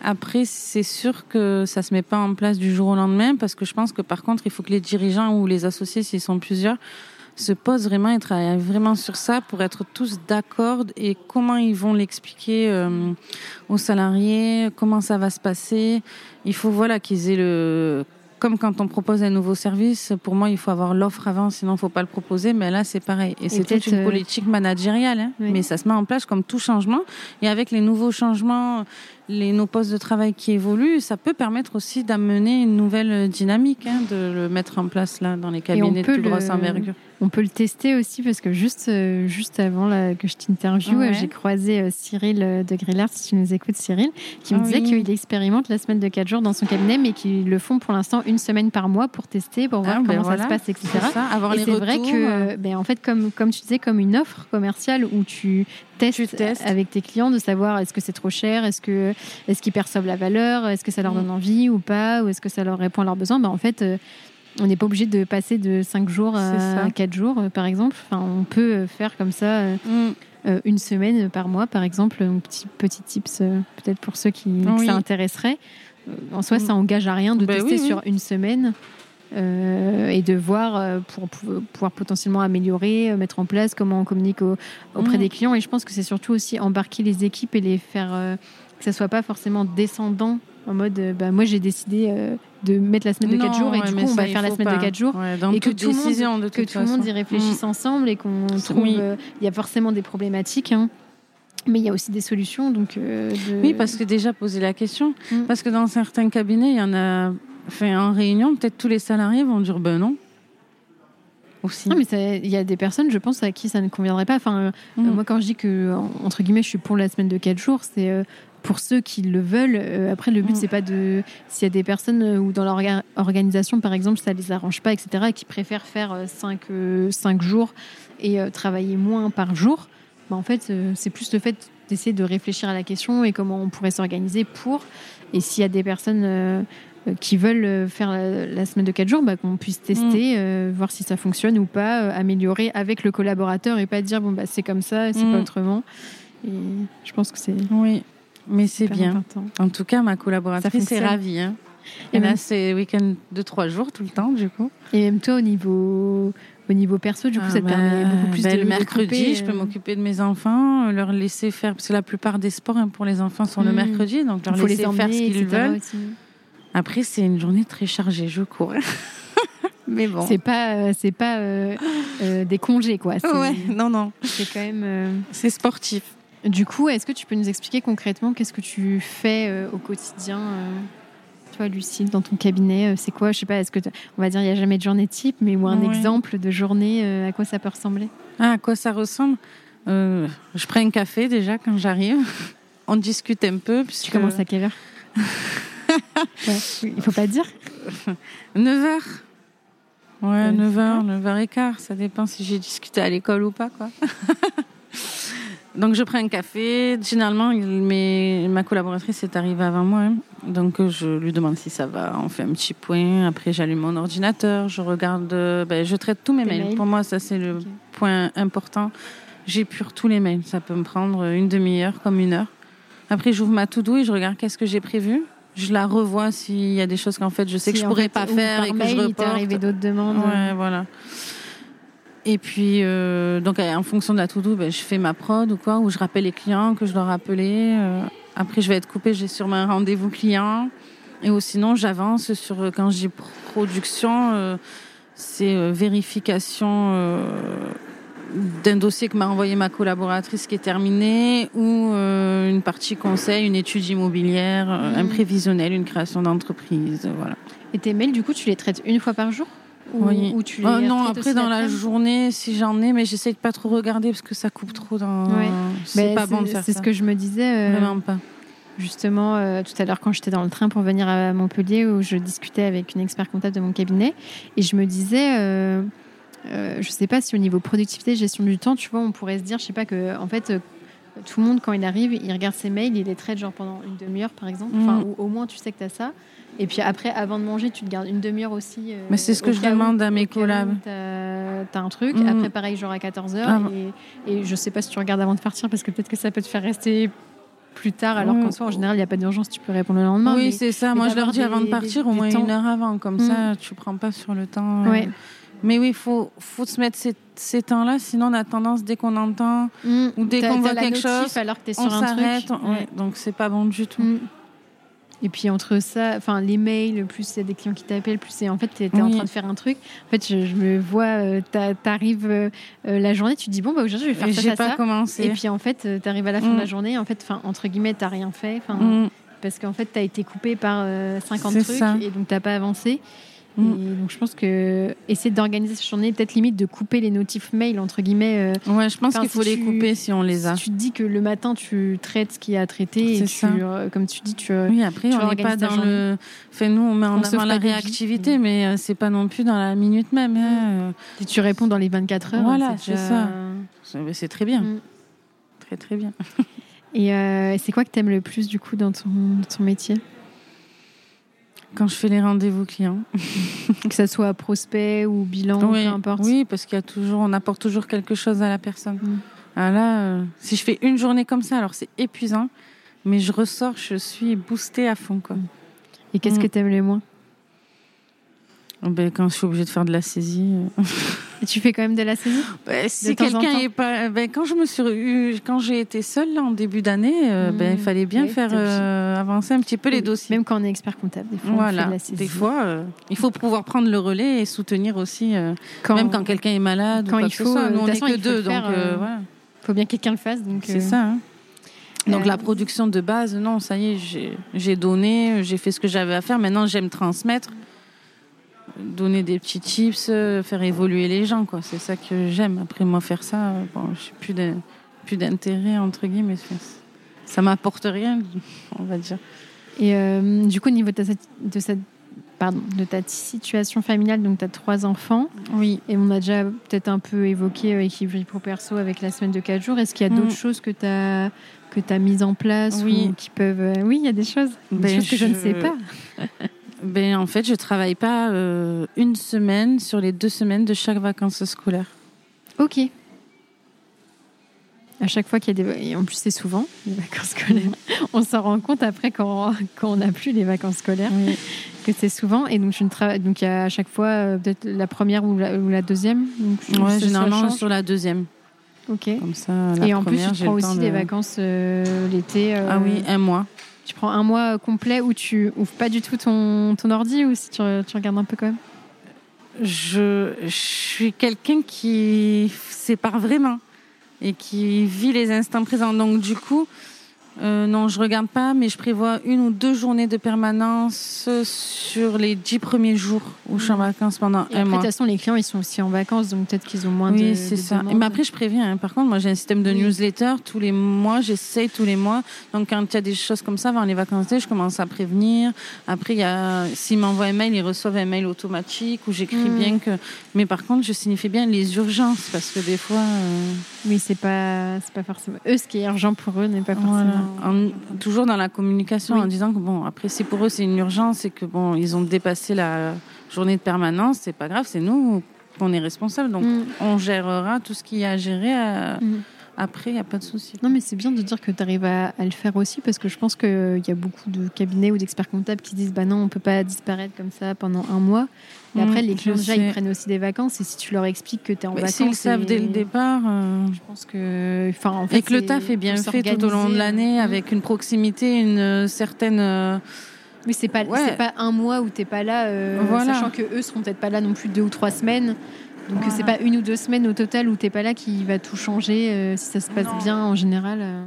Après, c'est sûr que ça se met pas en place du jour au lendemain parce que je pense que par contre, il faut que les dirigeants ou les associés, s'ils sont plusieurs, se posent vraiment et travaillent vraiment sur ça pour être tous d'accord et comment ils vont l'expliquer euh, aux salariés, comment ça va se passer. Il faut voilà qu'ils aient le comme quand on propose un nouveau service, pour moi, il faut avoir l'offre avant, sinon il ne faut pas le proposer. Mais là, c'est pareil. Et, c'est toute une euh, politique managériale. Hein. Mais ça se met en place comme tout changement. Et avec les nouveaux changements, les, nos postes de travail qui évoluent, ça peut permettre aussi d'amener une nouvelle dynamique, hein, de le mettre en place là dans les cabinets de plus grosse envergure. On peut le tester aussi parce que juste, euh, juste avant que je t'interviewe, j'ai croisé euh, Cyril euh, de Grillard, si tu nous écoutes Cyril, qui me ah disait qu'il expérimente la semaine de 4 jours dans son cabinet, mais qu'ils le font pour l'instant une semaine par mois pour tester, pour voir ah, ben comment ça se passe, etc. et c'est vrai que, ben, en fait, comme, comme tu disais, comme une offre commerciale où tu testes, avec tes clients de savoir est-ce que c'est trop cher, est-ce que est-ce qu'ils perçoivent la valeur, est-ce que ça leur mm. donne envie ou pas, ou est-ce que ça leur répond à leurs besoins. Ben, en fait, on n'est pas obligé de passer de 5 jours à 4 jours, euh, par exemple. Enfin, on peut euh, faire comme ça euh, mm. une semaine par mois, par exemple. Un petit, petit tips, peut-être pour ceux qui ça intéresserait. En soi, ça mm. engage à rien de bah tester sur une semaine. Et de voir pour, pouvoir potentiellement améliorer, mettre en place comment on communique auprès des clients. Et je pense que c'est surtout aussi embarquer les équipes et les faire que ça soit pas forcément descendant en mode bah, moi j'ai décidé de mettre la semaine de 4 jours et du coup on va faire la semaine de 4 jours et que tout, le monde, que tout le monde y réfléchisse mm. ensemble et qu'on trouve euh, il y a forcément des problématiques hein. mais il y a aussi des solutions donc euh, oui parce que déjà poser la question mm. parce que dans certains cabinets il y en a fait en réunion peut-être tous les salariés vont dire ben non aussi. Non, mais il y a des personnes, je pense, à qui ça ne conviendrait pas. Enfin, mm. moi, quand je dis que, entre guillemets, je suis pour la semaine de 4 jours, c'est euh, pour ceux qui le veulent. Euh, après, le but, mm. c'est pas de. S'il y a des personnes euh, ou dans leur organisation, par exemple, ça les arrange pas, etc., et qui préfèrent faire 5 euh, cinq, jours et travailler moins par jour, bah, en fait, c'est plus le fait d'essayer de réfléchir à la question et comment on pourrait s'organiser pour. Et s'il y a des personnes qui veulent faire la, semaine de 4 jours, bah, qu'on puisse tester, mm. voir si ça fonctionne ou pas, améliorer avec le collaborateur et pas dire bon bah c'est comme ça, c'est pas mm. autrement. Et je pense que c'est oui. Mais c'est bien. En tout cas, ma collaboratrice est ravie. Hein. Et, là, c'est week-end de trois jours tout le temps, du coup. Et même toi, au niveau, au niveau perso, du coup, ça te permet bah, beaucoup plus bah, de Le de mercredi, je peux euh, m'occuper de mes enfants, leur laisser faire, parce que la plupart des sports hein, pour les enfants sont le Mm. mercredi, donc leur les laisser faire ce qu'ils veulent. aussi. Après, c'est une journée très chargée, je cours. <laughs> Mais bon. C'est pas, euh, c'est pas euh, euh, des congés, quoi. Ouais, non, non, c'est quand même. euh, c'est sportif. Du coup, est-ce que tu peux nous expliquer concrètement qu'est-ce que tu fais euh, au quotidien, euh, toi, Lucille, dans ton cabinet C'est quoi Je sais pas. Est-ce que on va dire il y a jamais de journée type, mais ou un Ouais. exemple de journée euh, à quoi ça peut ressembler? Ah, à quoi ça ressemble? Euh, Je prends un café déjà quand j'arrive. <laughs> On discute un peu. Tu commences à quelle heure? <laughs> Ouais, Il faut pas dire. <laughs> 9h. Ouais, Euh, 9h, 9h15, ça dépend si j'ai discuté à l'école ou pas, quoi. <laughs> Donc je prends un café. Généralement, il- mes- ma collaboratrice est arrivée avant moi. hein. Donc je lui demande si ça va. On fait un petit point. Après, j'allume mon ordinateur. Je regarde. euh, ben, je traite tous mes mails. mails. Pour moi, ça, c'est le point important. J'épure tous les mails. Ça peut me prendre une demi-heure comme une heure. Après, j'ouvre ma to-do et je regarde qu'est-ce que j'ai prévu. Je la revois s'il y a des choses qu'en fait je sais que je pourrais fait, pas faire et que mail, je il reporte. arrivé d'autres demandes. Ouais, voilà. Et puis, euh, donc, en fonction de la to-do, ben, je fais ma prod ou quoi, ou je rappelle les clients que je dois rappeler. euh, après, je vais être coupée, j'ai sûrement un rendez-vous client. Et ou sinon, j'avance sur, quand je dis production, euh, c'est euh, vérification euh, d'un dossier que m'a envoyé ma collaboratrice qui est terminé, ou euh, une partie conseil, une étude immobilière, euh, un Mhm. prévisionnel, une création d'entreprise, euh, voilà. Et tes mails, du coup, tu les traites une fois par jour ou, Oui. ou tu les Oh, non, après dans la journée, si j'en ai, mais j'essaie de pas trop regarder parce que ça coupe trop dans. Ouais. C'est Ben, pas bon de faire C'est ça. ce que je me disais. euh, Vraiment pas. justement euh, tout à l'heure quand j'étais dans le train pour venir à Montpellier où je discutais avec une expert comptable de mon cabinet et je me disais euh, euh, je sais pas si au niveau productivité gestion du temps tu vois on pourrait se dire je sais pas que en fait euh, tout le monde quand il arrive il regarde ses mails il les traite genre pendant une demi-heure par exemple enfin Mm. ou au moins tu sais que tu as ça et puis après avant de manger tu te gardes une demi-heure aussi euh, Mais c'est ce que je où- demande à mes collabs. t'as t'as un truc Mm. après pareil genre à 14h Ah. et, et je sais pas si tu regardes avant de partir parce que peut-être que ça peut te faire rester plus tard alors Mm. qu'en soi en général il n'y a pas d'urgence tu peux répondre le lendemain oui, c'est ça. Moi, je leur dis avant de partir au moins une heure avant, comme Mm. ça, tu prends pas sur le temps. euh. Mais oui, il faut, faut se mettre ces, ces temps-là, sinon on a tendance, dès qu'on entend, Mm. ou dès qu'on voit quelque notif chose, alors que on sur un s'arrête. on- ouais, Donc c'est pas bon du tout. Mm. Et puis entre ça, enfin les mails, plus il y a des clients qui t'appellent, plus c'est en fait t'es en Oui. train de faire un truc. En fait, je, je me vois, euh, t'a- t'arrives euh, euh, la journée, tu te dis bon bah aujourd'hui je vais faire ça, J'ai ça, pas ça. commencé. Et puis en fait, t'arrives à la fin Mm. de la journée, en fait, enfin entre guillemets, t'as rien fait, enfin Mm. parce qu'en fait t'as été coupé par euh, 50 C'est trucs ça. et donc t'as pas avancé. Mm. Et donc je pense que essayer d'organiser cette journée, peut-être limite de couper les notifs mail entre guillemets. euh, Ouais, je pense qu'il faut si les tu- couper si on les a. Si tu te dis que le matin tu traites ce qui a à traiter et tu, ça. euh, comme tu dis, tu Oui, après, tu on n'est pas dans le. Nous, on met en On avant la réactivité, mais euh, c'est pas non plus dans la minute même. hein. Si tu réponds dans les 24 heures, Voilà, c'est ça. C'est- très bien. Mm. Très, très bien. Et euh, c'est quoi que tu aimes le plus du coup dans ton, dans ton métier? Quand je fais les rendez-vous clients. <laughs> Que ça soit prospect ou bilan, oui, peu importe. oui, parce qu'il y a toujours, on apporte toujours quelque chose à la personne. Mm. Ah là, euh, si je fais une journée comme ça, alors c'est épuisant, mais je ressors, je suis boostée à fond. Quoi. Et qu'est-ce Mm. que tu aimes le moins? Ben, quand je suis obligée de faire de la saisie. euh, Et tu fais quand même de la saisie? Ben, si quelqu'un est pas, ben, quand je me suis, eu- quand j'ai été seule là, en début d'année, euh, Mmh. ben, il fallait bien Oui, faire euh, avancer un petit peu les dossiers. Même quand on est expert comptable, des fois on fait voilà, de la saisie. des fois, euh, il faut pouvoir prendre le relais et soutenir aussi, quand, même quand quelqu'un est malade quand ou quoi il que faut, euh, Nous, on n'est que il deux, donc faire, voilà, faut bien que quelqu'un le fasse. Donc, c'est ça. hein. Donc la production de base, non, ça y est, j'ai- j'ai donné, j'ai fait ce que j'avais à faire. Maintenant, j'aime transmettre, donner des petits tips, euh, faire évoluer les gens, quoi. C'est ça que j'aime. Après, moi, faire ça, euh, bon, plus d'in- plus d'intérêt entre guillemets. Ça m'apporte rien, on va dire. Et euh, du coup, au niveau de ta, de cette, pardon, de ta situation familiale, donc tu as trois enfants, Oui. et on a déjà peut-être un peu évoqué euh, équilibre pro perso avec la semaine de 4 jours. Est-ce qu'il y a d'autres Mm. choses que tu as, que as mises en place Oui. ou qui peuvent. Oui, il y a des choses. Des Ben, choses que je... ne je- sais pas. <laughs> Ben, en fait, je travaille pas euh, une semaine sur les deux semaines de chaque vacances scolaires. Ok. À chaque fois qu'il y a des. Et en plus, c'est souvent les vacances scolaires. On s'en rend compte après quand, on n'a plus les vacances scolaires. Oui. que c'est souvent. Et donc, tu ne travailles donc à chaque fois euh, peut-être la première ou la, ou la deuxième. Donc, Ouais, généralement sur la deuxième. Ok. Comme ça, la Et en plus, première, tu j'ai prends aussi de- des vacances euh, l'été. euh, Ah oui, un mois. Tu prends un mois complet où tu ouvres pas du tout ton, ton ordi ou si tu, tu regardes un peu quand même. Je, je suis quelqu'un qui sépare vraiment et qui vit les instants présents. Donc du coup, euh, non, je regarde pas, mais je prévois une ou deux journées de permanence sur les dix premiers jours où je suis en vacances pendant Et un après, de mois. toute façon, les clients, ils sont aussi en vacances, donc peut-être qu'ils ont moins de. Oui, c'est ça. Demandes. mais après, je préviens. hein. Par contre, moi, j'ai un système de Oui. newsletter tous les mois. J'essaye tous les mois. Donc, quand il y a des choses comme ça, avant les vacances d'été, je commence à prévenir. Après, il y a, s'ils m'envoient un mail, ils reçoivent un mail automatique où j'écris Mm. bien que. Mais par contre, je signifie bien les urgences parce que des fois, euh, Oui, c'est pas, c'est pas forcément. Eux, ce qui est urgent pour eux n'est pas voilà. En- toujours dans la communication, Oui. en disant que bon, après, si pour eux c'est une urgence et que bon, ils ont dépassé la journée de permanence, c'est pas grave, c'est nous qu'on est responsable. Donc, Mm. on gérera tout ce qu'il y a à gérer. Mm. Après, il n'y a pas de souci. Non, mais c'est bien de dire que tu arrives à, à le faire aussi parce que je pense qu'il y a beaucoup de cabinets ou d'experts comptables qui disent bah non, on peut pas disparaître comme ça pendant un mois. Et après, Mm, les clients, déjà, ils prennent aussi des vacances et si tu leur expliques que tu es en Mais vacances. S'ils savent dès le départ. euh, Je pense que. Enfin, en fait, Et que le taf est bien fait tout au long de l'année Mm. avec une proximité, une euh, certaine. euh, Oui, c'est pas, Ouais. pas un mois où t'es pas là, euh, Voilà. sachant que eux seront peut-être pas là non plus deux ou trois semaines. Donc Voilà. c'est pas une ou deux semaines au total où t'es pas là qui va tout changer euh, si ça se passe Non. bien en général. euh.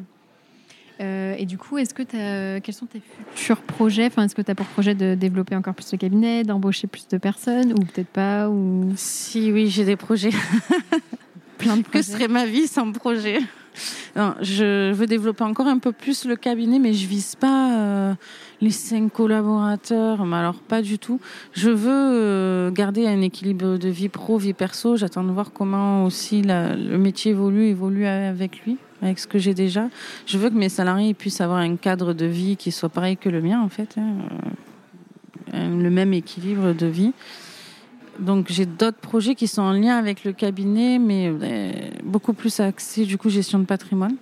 Euh, et du coup, est-ce que t'as, quels sont tes futurs projets? Enfin, est-ce que tu as pour projet de développer encore plus le cabinet, d'embaucher plus de personnes, ou peut-être pas, ou? Si, oui, j'ai des projets. plein de <laughs> Que projets serait ma vie sans projet? Je veux développer encore un peu plus le cabinet, mais je vise pas euh, les cinq collaborateurs. Mais alors, pas du tout. Je veux euh, garder un équilibre de vie pro, vie perso. J'attends de voir comment aussi le métier évolue, évolue avec lui, avec ce que j'ai déjà. Je veux que mes salariés puissent avoir un cadre de vie qui soit pareil que le mien, en fait. hein, euh, le même équilibre de vie. Donc j'ai d'autres projets qui sont en lien avec le cabinet, mais euh, beaucoup plus axés du coup gestion de patrimoine.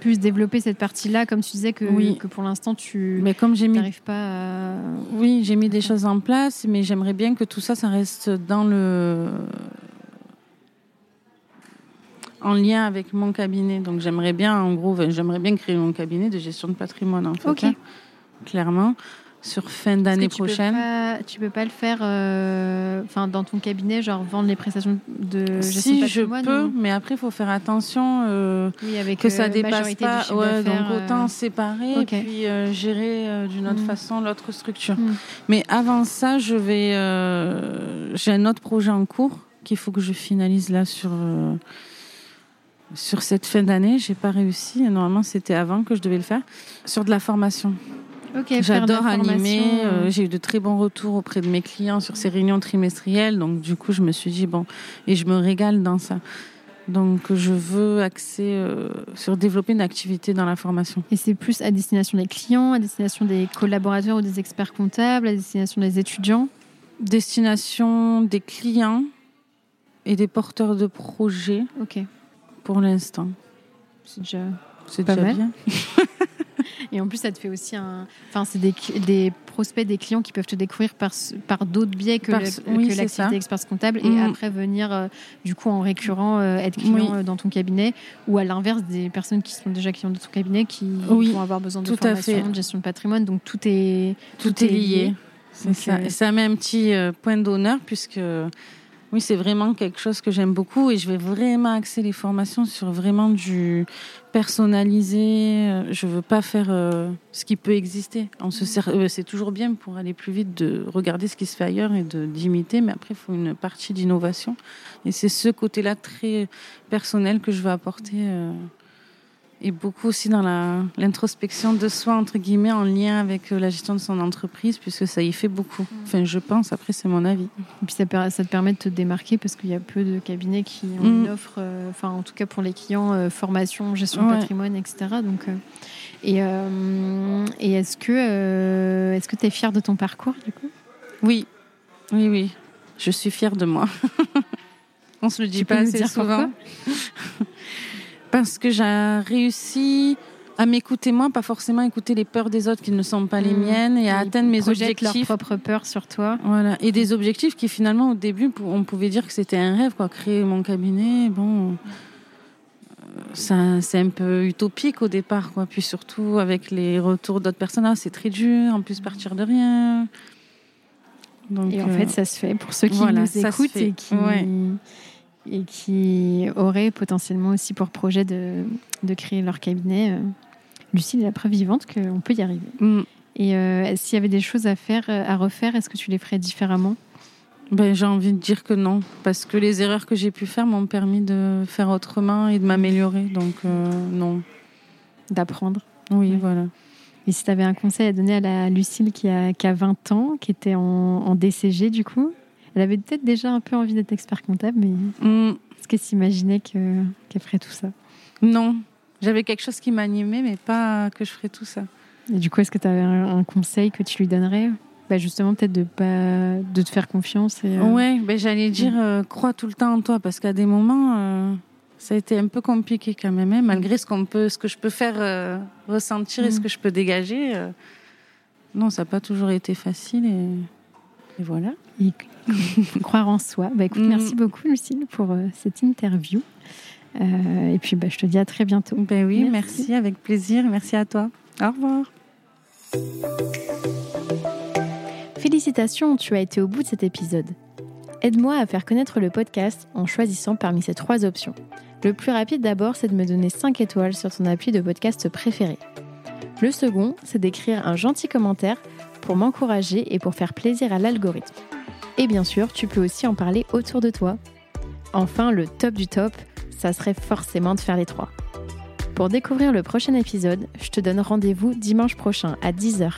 plus développer cette partie-là, comme tu disais que, Oui. que pour l'instant tu Mais comme j'ai mis, n'arrives pas à... oui, j'ai mis des choses en place, mais j'aimerais bien que tout ça, ça reste dans le en lien avec mon cabinet. Donc j'aimerais bien, en gros, j'aimerais bien créer mon cabinet de gestion de patrimoine, en fait, Ok. hein, clairement, sur fin d'année tu peux prochaine. pas- tu peux pas le faire euh, dans ton cabinet, genre vendre les prestations de gestion Si je peux, mais après il faut faire attention. euh, Oui, avec que ça euh, dépasse majorité pas. Ouais, donc autant euh, séparer et puis gérer d'une autre Mm. façon l'autre structure. Mm. Mais avant ça, je vais. J'ai un autre projet en cours qu'il faut que je finalise là sur. sur cette fin d'année, j'ai pas réussi. Normalement, c'était avant que je devais le faire. Sur de la formation. J'adore animer. euh, j'ai eu de très bons retours auprès de mes clients sur ces réunions trimestrielles. Donc, du coup, je me suis dit, bon, et je me régale dans ça. Donc, je veux axer euh, sur développer une activité dans la formation. Et c'est plus à destination des clients, à destination des collaborateurs ou des experts comptables, à destination des étudiants? Destination des clients et des porteurs de projets Ok, pour l'instant. c'est déjà. C'est déjà mal. bien. <laughs> Et en plus, ça te fait aussi un. Enfin, c'est des, des prospects, des clients qui peuvent te découvrir par, par d'autres biais que, le- oui, c'est l'activité expert comptable et Mhm. après venir, euh, du coup, en récurrent, euh, être client Oui. euh, dans ton cabinet ou à l'inverse des personnes qui sont déjà clients de ton cabinet qui Oui, vont avoir besoin de tout formation, de gestion de patrimoine. Donc, tout est, Tout, est lié. C'est Donc, ça. Et ça met un petit point d'honneur puisque oui, c'est vraiment quelque chose que j'aime beaucoup et je vais vraiment axer les formations sur vraiment du personnalisé. Euh, Je veux pas faire euh, ce qui peut exister. On se euh, c'est toujours bien pour aller plus vite de regarder ce qui se fait ailleurs et de d'imiter, mais après il faut une partie d'innovation. Et c'est ce côté-là très personnel que je veux apporter. Et beaucoup aussi dans l'introspection de soi, entre guillemets, en lien avec euh, la gestion de son entreprise, puisque ça y fait beaucoup. Enfin, je pense, après, c'est mon avis. Et puis ça, te permet de te démarquer parce qu'il y a peu de cabinets qui ont Mm. une offre, euh, enfin en tout cas pour les clients, euh, formation, gestion de patrimoine, etc. Donc, euh, et et est-ce que est-ce que tu es fier de ton parcours du coup? Oui, oui, oui. Je suis fière de moi. <laughs> On se le dit Tu pas assez souvent. <laughs> Parce que j'ai réussi à m'écouter moi, pas forcément écouter les peurs des autres qui ne sont pas les Mmh. miennes et à Ils atteindre mes projettent leurs objectifs. propres peurs sur toi. Voilà. Et des objectifs qui finalement au début on pouvait dire que c'était un rêve quoi, créer mon cabinet. Bon, euh, ça c'est un peu utopique au départ quoi. Puis surtout avec les retours d'autres personnes, ah, c'est très dur. En plus partir de rien. Donc, Et en euh, fait, ça se fait pour ceux qui voilà, nous écoutent et qui, Ouais. Et qui auraient potentiellement aussi pour projet de, de créer leur cabinet. euh, Lucille est la preuve vivante qu'on peut y arriver. mm. Et euh, s'il y avait des choses à faire, euh, à refaire, est-ce que tu les ferais différemment? Ben, j'ai envie de dire que non, parce que les erreurs que j'ai pu faire m'ont permis de faire autrement et de m'améliorer. Donc euh, non. D'apprendre Oui, Ouais. voilà. Et si tu avais un conseil à donner à la Lucille qui a, qui a 20 ans, qui était en, en DCG du coup, elle avait peut-être déjà un peu envie d'être expert comptable, mais Mm, est-ce qu'elle s'imaginait que- qu'elle ferait tout ça? Non, j'avais quelque chose qui m'animait, mais pas que je ferais tout ça. Et du coup, est-ce que tu avais un, conseil que tu lui donnerais? Bah Justement, peut-être de, pas, de te faire confiance. Et, euh, Ouais, ben, j'allais dire, euh, crois tout le temps en toi, parce qu'à des moments, euh, ça a été un peu compliqué quand même, hein, malgré ce, qu'on peut, ce que je peux faire euh, ressentir et ce Mm. que je peux dégager. non, ça n'a pas toujours été facile. Et, et voilà. et <laughs> croire en soi. Bah, écoute, Mm. merci beaucoup, Lucille, pour euh, cette interview. Euh, et puis, bah, je te dis à très bientôt. Ben oui, Merci. merci avec plaisir. Merci à toi. Au revoir. Félicitations, tu as été au bout de cet épisode. Aide-moi à faire connaître le podcast en choisissant parmi ces trois options. Le plus rapide d'abord, c'est de me donner 5 étoiles sur ton appui de podcast préféré. Le second, c'est d'écrire un gentil commentaire pour m'encourager et pour faire plaisir à l'algorithme. Et bien sûr, tu peux aussi en parler autour de toi. Enfin, le top du top, ça serait forcément de faire les trois. Pour découvrir le prochain épisode, je te donne rendez-vous dimanche prochain à 10h